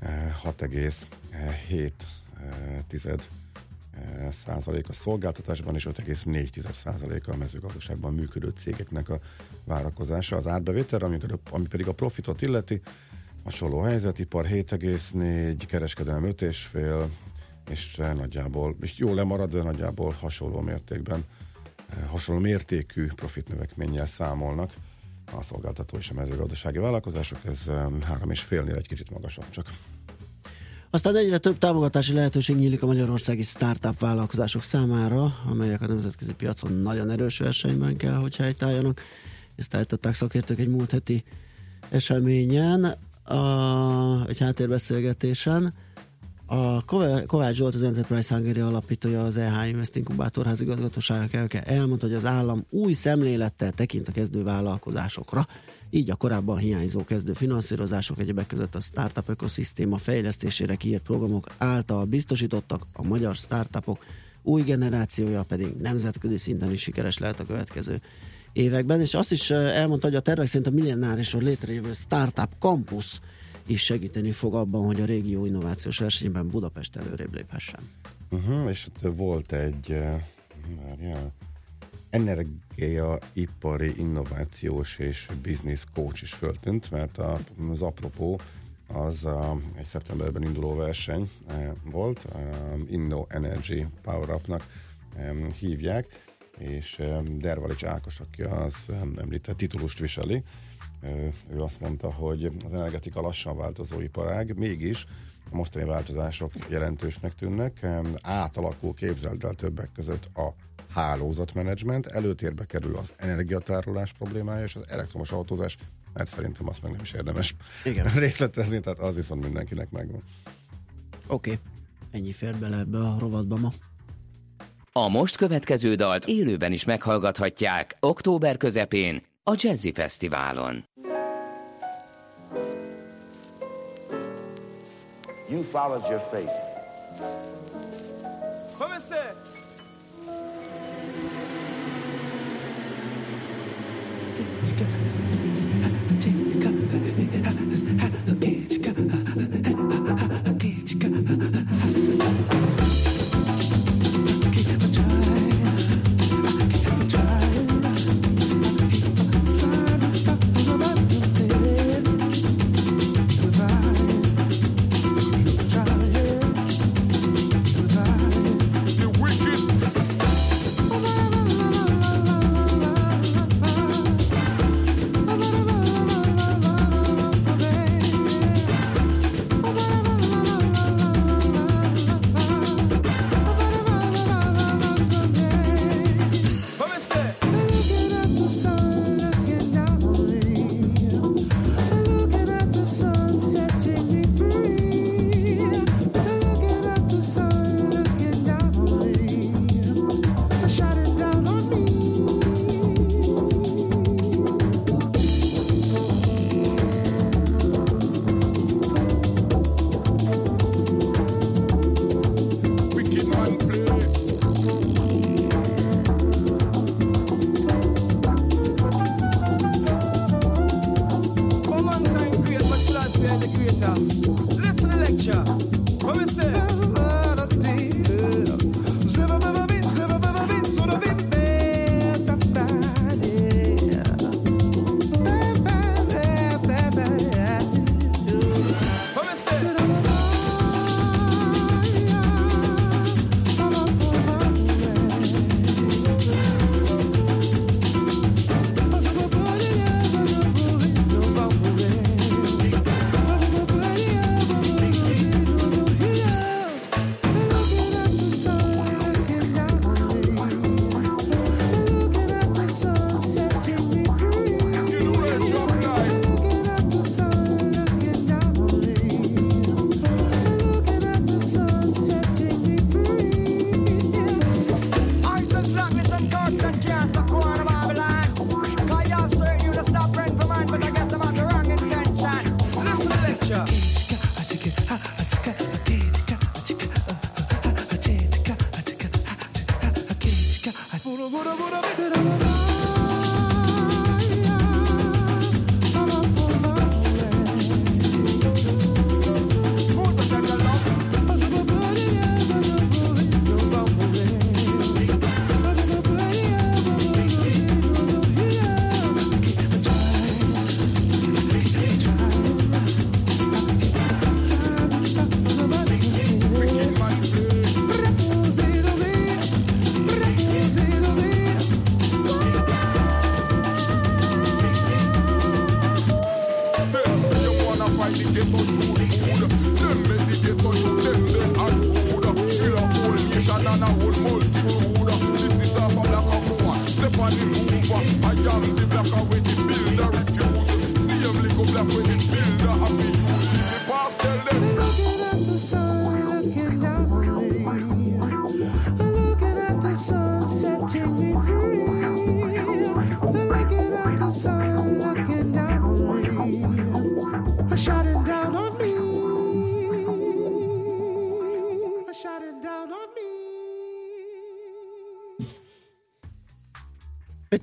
e, 6,7 e, tized e, százalék a szolgáltatásban, és 5,4 százalék a mezőgazdaságban működő cégeknek a várakozása. Az árbevétel, ami, pedig a profitot illeti, hasonló helyzet, ipar 7,4, kereskedelem 5,5, és nagyjából, és jó lemarad, de nagyjából hasonló mértékben, e, hasonló mértékű profitnövekménnyel számolnak a szolgáltató és a mezőgazdasági vállalkozások, ez e, három és félnél egy kicsit magasabb csak. Aztán egyre több támogatási lehetőség nyílik a magyarországi startup vállalkozások számára, amelyek a nemzetközi piacon nagyon erős versenyben kell, hogy helytálljanak. Ezt állították szakértők egy múlt heti eseményen, a, egy háttérbeszélgetésen. A Kovács Zsolt, az Enterprise Hungary alapítója, az EH Invest Inkubátor házigazgatósága elke elmondta, hogy az állam új szemlélettel tekint a kezdő vállalkozásokra. Így a korábban hiányzó kezdő finanszírozások egyebek között a startup ökoszisztéma fejlesztésére kiírt programok által biztosítottak a magyar startupok új generációja pedig nemzetközi szinten is sikeres lehet a következő években, és azt is elmondta, hogy a tervek szerint a millenárisról létrejövő Startup Campus is segíteni fog abban, hogy a régió innovációs versenyben Budapest előrébb léphessen. Uh-huh, és ott volt egy uh, energiaipari innovációs és business coach is föltűnt, mert az apropó az a, egy szeptemberben induló verseny e, volt, Inno Energy Power Up-nak hívják, és Dervalics Ákos, aki az említett titulust viseli, ő azt mondta, hogy az energetika lassan változó iparág, mégis a mostani változások jelentősnek tűnnek. Átalakul képzeld el többek között a hálózatmenedzsment, előtérbe kerül az energiatárolás problémája és az elektromos autózás, mert szerintem azt meg nem is érdemes Igen. részletezni, tehát az viszont mindenkinek megvan. Oké, okay. ennyi fér bele ebbe a rovatba ma. A most következő dalt élőben is meghallgathatják október közepén a Jazzy Fesztiválon. You followed your faith. Come Egy 맛있겠다.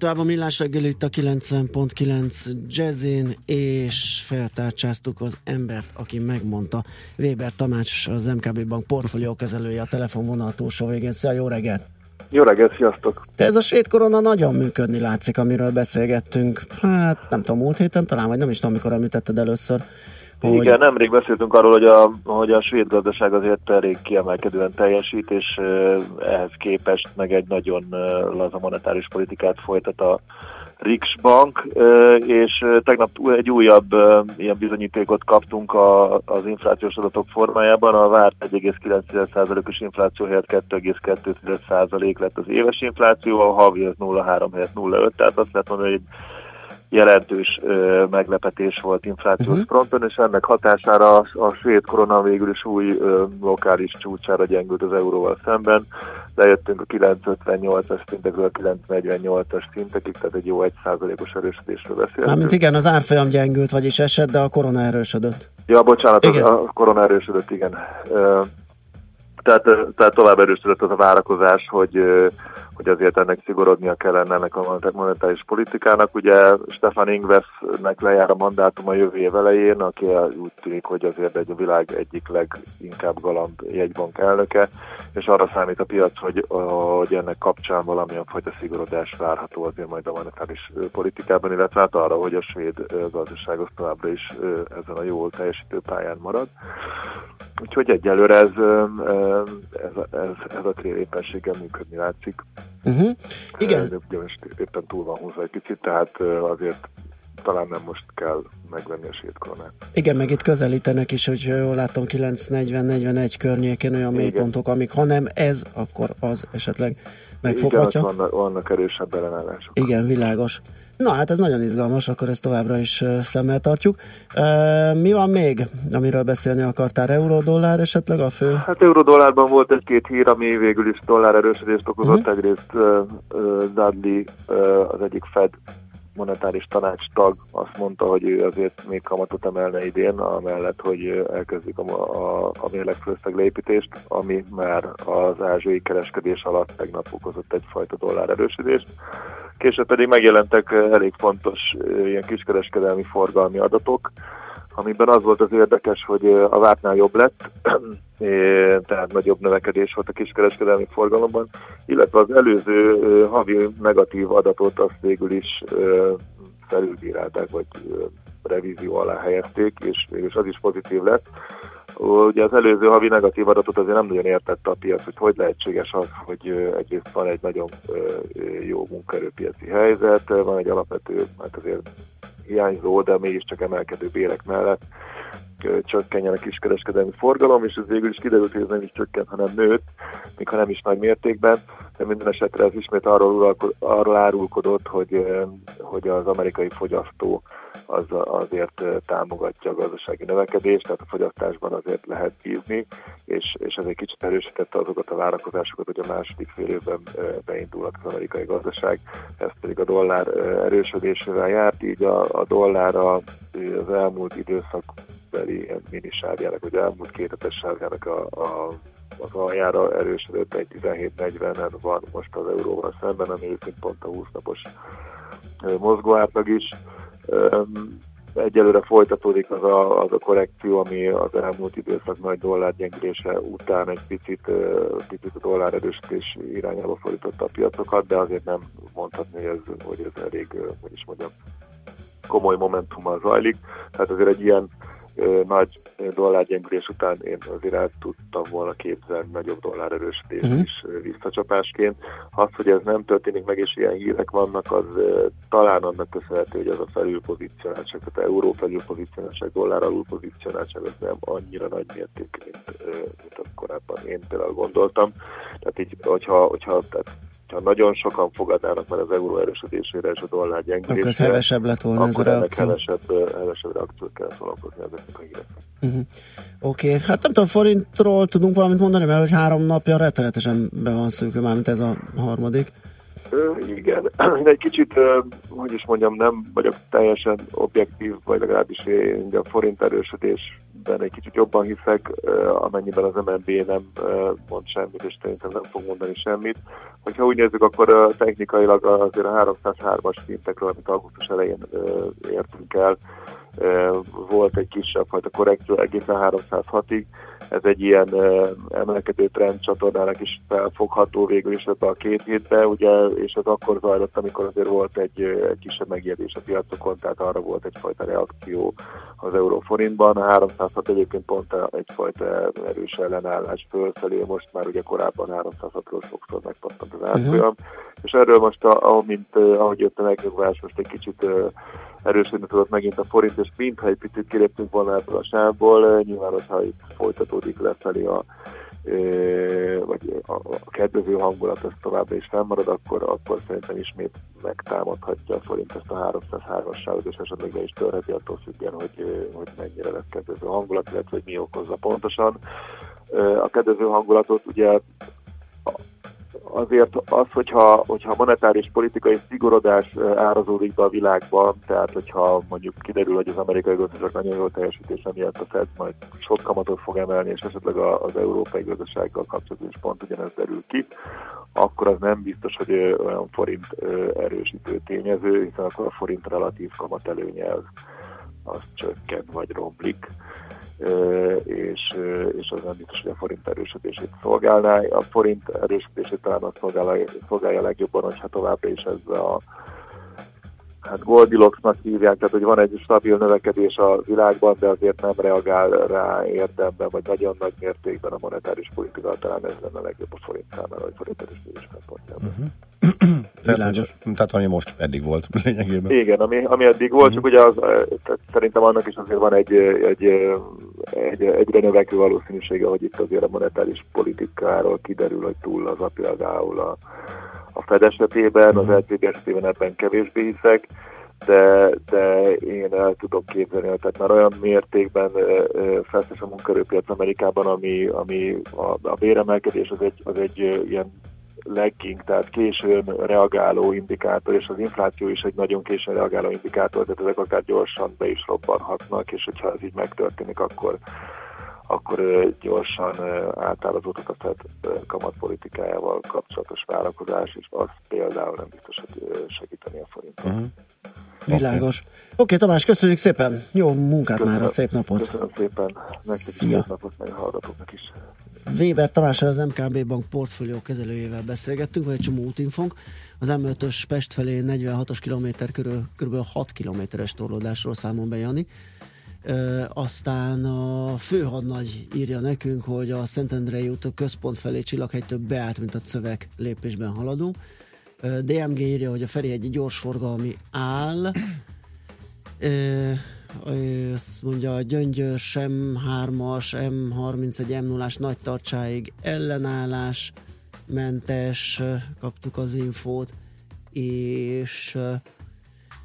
Tovább a millás reggel itt a 90.9 Jazzin, és feltárcsáztuk az embert, aki megmondta. Weber Tamás, az MKB Bank portfólió kezelője a telefonvonal túlsó végén. Szia, jó reggelt! Jó reggelt, sziasztok! De ez a svéd korona nagyon működni látszik, amiről beszélgettünk. Hát nem tudom, múlt héten talán, vagy nem is tudom, mikor említetted először. Hogy... Igen, nemrég beszéltünk arról, hogy a, hogy a svéd gazdaság azért elég kiemelkedően teljesít, és ehhez képest meg egy nagyon laza monetáris politikát folytat a Riksbank, és tegnap egy újabb ilyen bizonyítékot kaptunk az inflációs adatok formájában. A várt 1,9%-os infláció helyett 2,2% lett az éves infláció, a havi az 0,3 helyett 0,5, tehát azt lehet mondani, hogy jelentős ö, meglepetés volt inflációs uh-huh. fronton, és ennek hatására a, a svéd korona végül is új ö, lokális csúcsára gyengült az euróval szemben. Lejöttünk a 958-as szintekről a 948-as szintekig, tehát egy jó 1%-os erősödésről beszélünk. Mármint igen, az árfolyam gyengült, vagyis esett, de a korona erősödött. Ja, bocsánat, igen. a korona erősödött, igen. Tehát, tehát tovább erősödött az a várakozás, hogy, hogy azért ennek szigorodnia kellene ennek a monetáris politikának. Ugye Stefan Ingvesnek lejár a mandátum a jövő év elején, aki úgy tűnik, hogy azért egy a világ egyik leginkább galamb jegybank elnöke, és arra számít a piac, hogy, hogy ennek kapcsán valamilyen fajta szigorodás várható azért majd a monetáris politikában, illetve hát arra, hogy a svéd gazdaság az továbbra is ezen a jól teljesítő pályán marad. Úgyhogy egyelőre ez, ez, ez, ez a trélépességgel működni látszik. Uh-huh. Igen. Éppen túl van húzva egy picit, tehát azért talán nem most kell megvenni a sétkoronát. Igen, meg itt közelítenek is, hogy jól látom 940-41 környéken olyan mélypontok, amik ha nem ez, akkor az esetleg megfoghatja. Igen, vannak, vannak erősebb ellenállások. Igen, világos. Na hát ez nagyon izgalmas, akkor ezt továbbra is szemmel tartjuk. Uh, mi van még, amiről beszélni akartál? Euró-dollár esetleg a fő? Hát euró-dollárban volt egy-két hír, ami végül is dollár erősödést okozott. Uh-huh. Egyrészt uh, Dudley, uh, az egyik Fed monetáris tanács tag azt mondta, hogy ő azért még kamatot emelne idén, amellett, hogy elkezdik a, a, a mérlegfőzteg leépítést, ami már az ázsiai kereskedés alatt tegnap okozott egyfajta dollár erősödést. Később pedig megjelentek elég fontos ilyen kiskereskedelmi forgalmi adatok, amiben az volt az érdekes, hogy a vártnál jobb lett, tehát nagyobb növekedés volt a kiskereskedelmi forgalomban, illetve az előző havi negatív adatot azt végül is felülbírálták, vagy revízió alá helyezték, és végül az is pozitív lett. Ugye az előző havi negatív adatot azért nem nagyon értette a piac, hogy hogy lehetséges az, hogy egyrészt van egy nagyon jó munkaerőpiaci helyzet, van egy alapvető, hát azért hiányzó, de mégiscsak emelkedő bérek mellett csökkenjen a kiskereskedelmi forgalom, és ez végül is kiderült, hogy ez nem is csökkent, hanem nőtt, még ha nem is nagy mértékben, de minden esetre ez ismét arról, arról árulkodott, hogy, hogy az amerikai fogyasztó az azért támogatja a gazdasági növekedést, tehát a fogyasztásban azért lehet bízni, és, és ez egy kicsit erősítette azokat a várakozásokat, hogy a második fél évben beindulhat az amerikai gazdaság, ez pedig a dollár erősödésével járt, így a, a dollár az elmúlt időszakbeli minisárjának, vagy elmúlt két hetes sárjának a, a az aljára erősödött egy 17-40-en van most az euróval szemben, ami őszint pont a 20 napos mozgó átlag is. Egyelőre folytatódik az a, az a korrekció, ami az elmúlt időszak nagy dollár gyengülése után egy picit, picit a dollár erősítés irányába fordította a piacokat, de azért nem mondhatni, hogy ez, hogy ez elég, hogy is mondjam, komoly momentummal zajlik. Tehát azért egy ilyen nagy dollárgyengülés után én azért el tudtam volna képzelni nagyobb dollár erősítés uh-huh. is visszacsapásként. Az, hogy ez nem történik meg, és ilyen hírek vannak, az talán annak köszönhető, hogy az a felülpozícionáltság, tehát euró felülpozícionáltság, dollár alulpozícionáltság, az nem annyira nagy mértékű, mint, mint azt korábban én például gondoltam. Tehát így, hogyha, hogyha tehát ha nagyon sokan fogadnának már az euró erősödésére és a dollár gyengülésére, akkor ez hevesebb lett volna ez a reakció. Hevesebb, hevesebb reakciót kell szólalkozni ezeknek a híreknek. Uh-huh. Oké, okay. hát nem tudom, forintról tudunk valamit mondani, mert hogy három napja rettenetesen be van szűkő, mármint ez a harmadik. Igen, én egy kicsit, hogy is mondjam, nem vagyok teljesen objektív, vagy legalábbis én a forint erősödésben egy kicsit jobban hiszek, amennyiben az MNB nem mond semmit, és szerintem nem fog mondani semmit. Hogyha úgy nézzük, akkor technikailag azért a 303-as szintekről, amit augusztus elején értünk el, volt egy kisebb fajta korrekció egészen 306-ig. Ez egy ilyen emelkedő trend csatornának is felfogható végül is ebbe a két hétbe, ugye, és ez akkor zajlott, amikor azért volt egy, egy kisebb megijedés a piacokon, tehát arra volt egyfajta reakció az euróforintban. A 306 egyébként pont egyfajta erős ellenállás fölfelé, most már ugye korábban 306-ról sokszor megpattant az árfolyam, uh-huh. és erről most, a, mint, ahogy jött a megnyugvás, most egy kicsit erősödni tudott megint a forint, és mintha egy picit kiléptünk volna ebből a sávból, nyilván, hogyha itt folytatódik lefelé a vagy a, a kedvező hangulat ez továbbra is fennmarad, akkor, akkor szerintem ismét megtámadhatja a forint ezt a 303-as sávot, és esetleg be is törheti attól függően, hogy, hogy mennyire lesz kedvező hangulat, illetve hogy mi okozza pontosan. A kedvező hangulatot ugye azért az, hogyha, hogyha monetáris politikai szigorodás árazódik be a világban, tehát hogyha mondjuk kiderül, hogy az amerikai gazdaság nagyon jól teljesítése miatt a Fed majd sok kamatot fog emelni, és esetleg az európai gazdasággal kapcsolatban is pont ugyanez derül ki, akkor az nem biztos, hogy olyan forint erősítő tényező, hiszen akkor a forint relatív kamat előnye az, az csökken vagy romlik és, és az nem biztos, hogy a forint erősödését szolgálná. A forint erősödését talán azt szolgálja, szolgálja legjobban, hogyha továbbra is ez a hát Goldilocksnak hívják, tehát hogy van egy stabil növekedés a világban, de azért nem reagál rá érdemben, vagy nagyon nagy mértékben a monetáris politika, talán ez lenne a legjobb a forint számára, vagy forint erősödés szempontjából. Uh-huh. Világos. Tehát ami most eddig volt lényegében. Igen, ami, ami eddig volt, uh-huh. csak ugye az, tehát szerintem annak is azért van egy, egy, egy, egyre növekvő valószínűsége, hogy itt azért a monetáris politikáról kiderül, hogy túl az a például a a Fed esetében, az LCB esetében ebben kevésbé hiszek, de, de én el tudok képzelni, tehát már olyan mértékben feszes a munkerőpiac Amerikában, ami, ami a, a béremelkedés az egy, az egy ilyen lagging, tehát későn reagáló indikátor, és az infláció is egy nagyon későn reagáló indikátor, tehát ezek akár gyorsan be is robbanhatnak, és hogyha ez így megtörténik, akkor akkor gyorsan átállazódott a FED kamatpolitikájával kapcsolatos vállalkozás, és az például nem biztos, hogy segíteni a forintot. Uh-huh. Világos. Oké, okay. okay, Tamás, köszönjük szépen. Jó munkát köszönöm, már, a szép napot. Köszönöm szépen. Nektek szép napot, meg a hallgatóknak is. Weber Tamással az MKB Bank portfólió kezelőjével beszélgettünk, vagy egy csomó útinfunk. Az M5-ös Pest felé 46-os kilométer körül kb. 6 kilométeres torlódásról számol be Jani. E, aztán a főhadnagy írja nekünk, hogy a Szentendrei út központ felé Csillaghegytől beállt, mint a szöveg lépésben haladunk. E, DMG írja, hogy a Ferihegyi gyorsforgalmi áll. E, azt mondja, a Gyöngyör sem 3-as, M31, M0-as nagy tartsáig ellenállás mentes, kaptuk az infót, és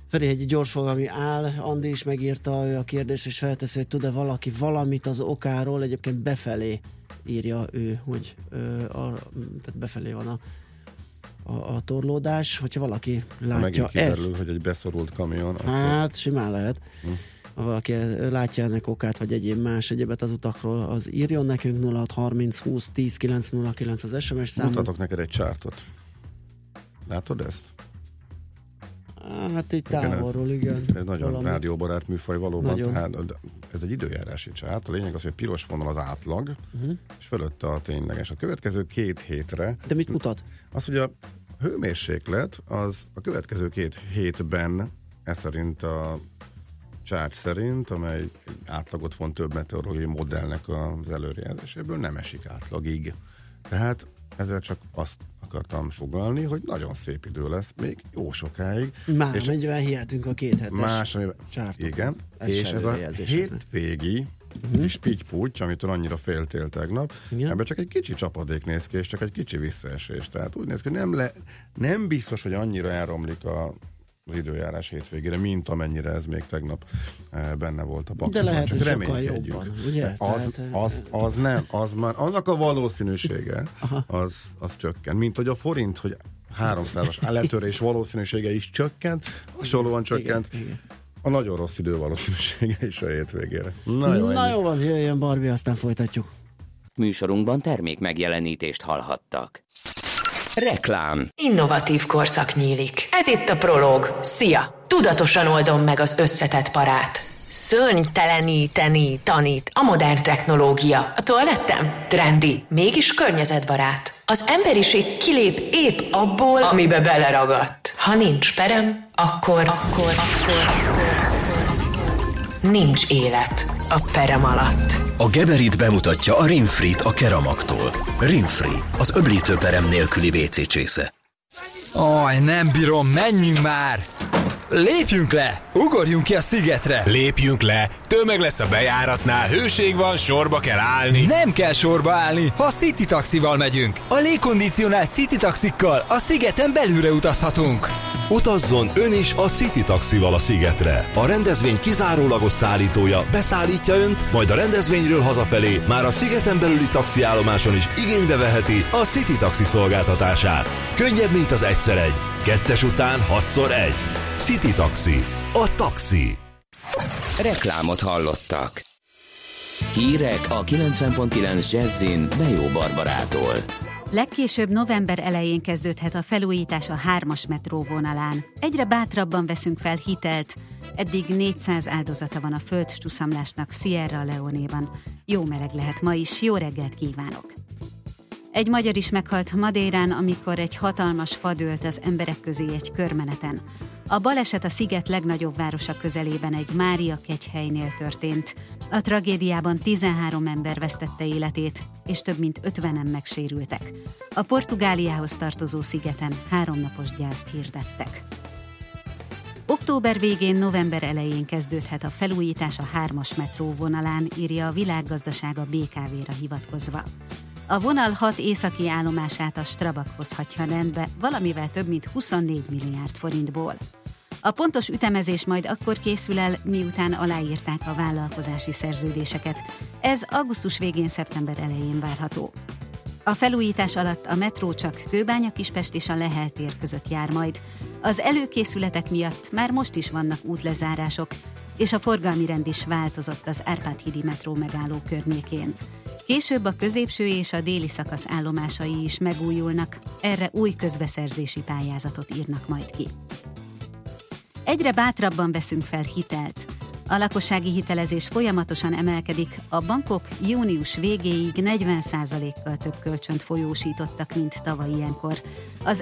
Ferihegyi gyorsfogalmi áll, Andi is megírta a kérdést, és felteszi, hogy tud-e valaki valamit az okáról, egyébként befelé írja ő, hogy ö, a, tehát befelé van a, a, a torlódás, hogyha valaki látja Megint ezt. hogy egy beszorult kamion. Akkor... Hát, simán lehet. Hm. Ha valaki látja ennek okát, vagy egyéb más egyébet az utakról, az írjon nekünk 0630 20 10 909 az SMS számunk. Mutatok neked egy csártot. Látod ezt? Hát így távolról, igen. Ez nagyon valami. rádióbarát műfaj valóban. Nagyon. Tehát ez egy időjárási csárt. A lényeg az, hogy piros vonal az átlag, uh-huh. és fölötte a tényleges. A következő két hétre... De mit mutat? Az, hogy a hőmérséklet az a következő két hétben, ez szerint a csárt szerint, amely átlagot von több meteorológiai modellnek az előrejelzéséből, nem esik átlagig. Tehát ezzel csak azt akartam fogalni, hogy nagyon szép idő lesz, még jó sokáig. Már és mennyivel hihetünk a két hetes más, amiben, Igen, ez és ez a hétvégi uh-huh. és pitty amitől annyira féltél tegnap, Igen. ebben csak egy kicsi csapadék néz ki, és csak egy kicsi visszaesés. Tehát úgy néz ki, nem, le, nem biztos, hogy annyira elromlik a, az időjárás hétvégére, mint amennyire ez még tegnap eh, benne volt a pakliban. De lehet, hogy sokkal jobban, ugye? Az, Tehát, az, az, nem, az már, annak a valószínűsége az, az csökken, mint hogy a forint, hogy 300-as letörés valószínűsége is csökkent, hasonlóan csökkent. Igen, igen. A nagyon rossz idő valószínűsége is a hétvégére. Na jó, Na jó van, jöjjön Barbie, aztán folytatjuk. Műsorunkban termék megjelenítést hallhattak. Reklám. Innovatív korszak nyílik. Ez itt a Prolog. Szia! Tudatosan oldom meg az összetett parát. Szörnyteleníteni tanít a modern technológia. A toalettem trendi, mégis környezetbarát. Az emberiség kilép épp abból, amibe beleragadt. Ha nincs perem, akkor, akkor, akkor, akkor nincs élet a perem alatt. A Geberit bemutatja a Rinfrit a Keramaktól. Rinfri, az öblítőperem nélküli WC csésze. Aj, nem bírom, menjünk már! Lépjünk le! Ugorjunk ki a szigetre! Lépjünk le! Tömeg lesz a bejáratnál, hőség van, sorba kell állni. Nem kell sorba állni, ha City taxival megyünk. A légkondicionált City taxikkal a szigeten belülre utazhatunk. Utazzon ön is a City taxival a szigetre. A rendezvény kizárólagos szállítója beszállítja önt, majd a rendezvényről hazafelé már a szigeten belüli taxiállomáson is igénybe veheti a City taxi szolgáltatását. Könnyebb, mint az egyszer egy. Kettes után hatszor egy. City Taxi. A taxi. Reklámot hallottak. Hírek a 90.9 Jazzin Bejó Barbarától. Legkésőbb november elején kezdődhet a felújítás a hármas metró vonalán. Egyre bátrabban veszünk fel hitelt. Eddig 400 áldozata van a földcsúszamlásnak Sierra Leone-ban. Jó meleg lehet ma is, jó reggelt kívánok! Egy magyar is meghalt Madérán, amikor egy hatalmas fa dőlt az emberek közé egy körmeneten. A baleset a sziget legnagyobb városa közelében egy Mária kegyhelynél történt. A tragédiában 13 ember vesztette életét, és több mint 50-en megsérültek. A Portugáliához tartozó szigeten háromnapos gyászt hirdettek. Október végén, november elején kezdődhet a felújítás a hármas metró vonalán, írja a világgazdasága BKV-ra hivatkozva. A vonal 6 északi állomását a Strabag hozhatja rendbe, valamivel több mint 24 milliárd forintból. A pontos ütemezés majd akkor készül el, miután aláírták a vállalkozási szerződéseket. Ez augusztus végén, szeptember elején várható. A felújítás alatt a metró csak Kőbánya Kispest és a Lehel tér között jár majd. Az előkészületek miatt már most is vannak útlezárások, és a forgalmi rend is változott az Árpád-hídi metró megálló környékén. Később a középső és a déli szakasz állomásai is megújulnak, erre új közbeszerzési pályázatot írnak majd ki. Egyre bátrabban veszünk fel hitelt. A lakossági hitelezés folyamatosan emelkedik, a bankok június végéig 40%-kal több kölcsönt folyósítottak, mint tavaly ilyenkor. Az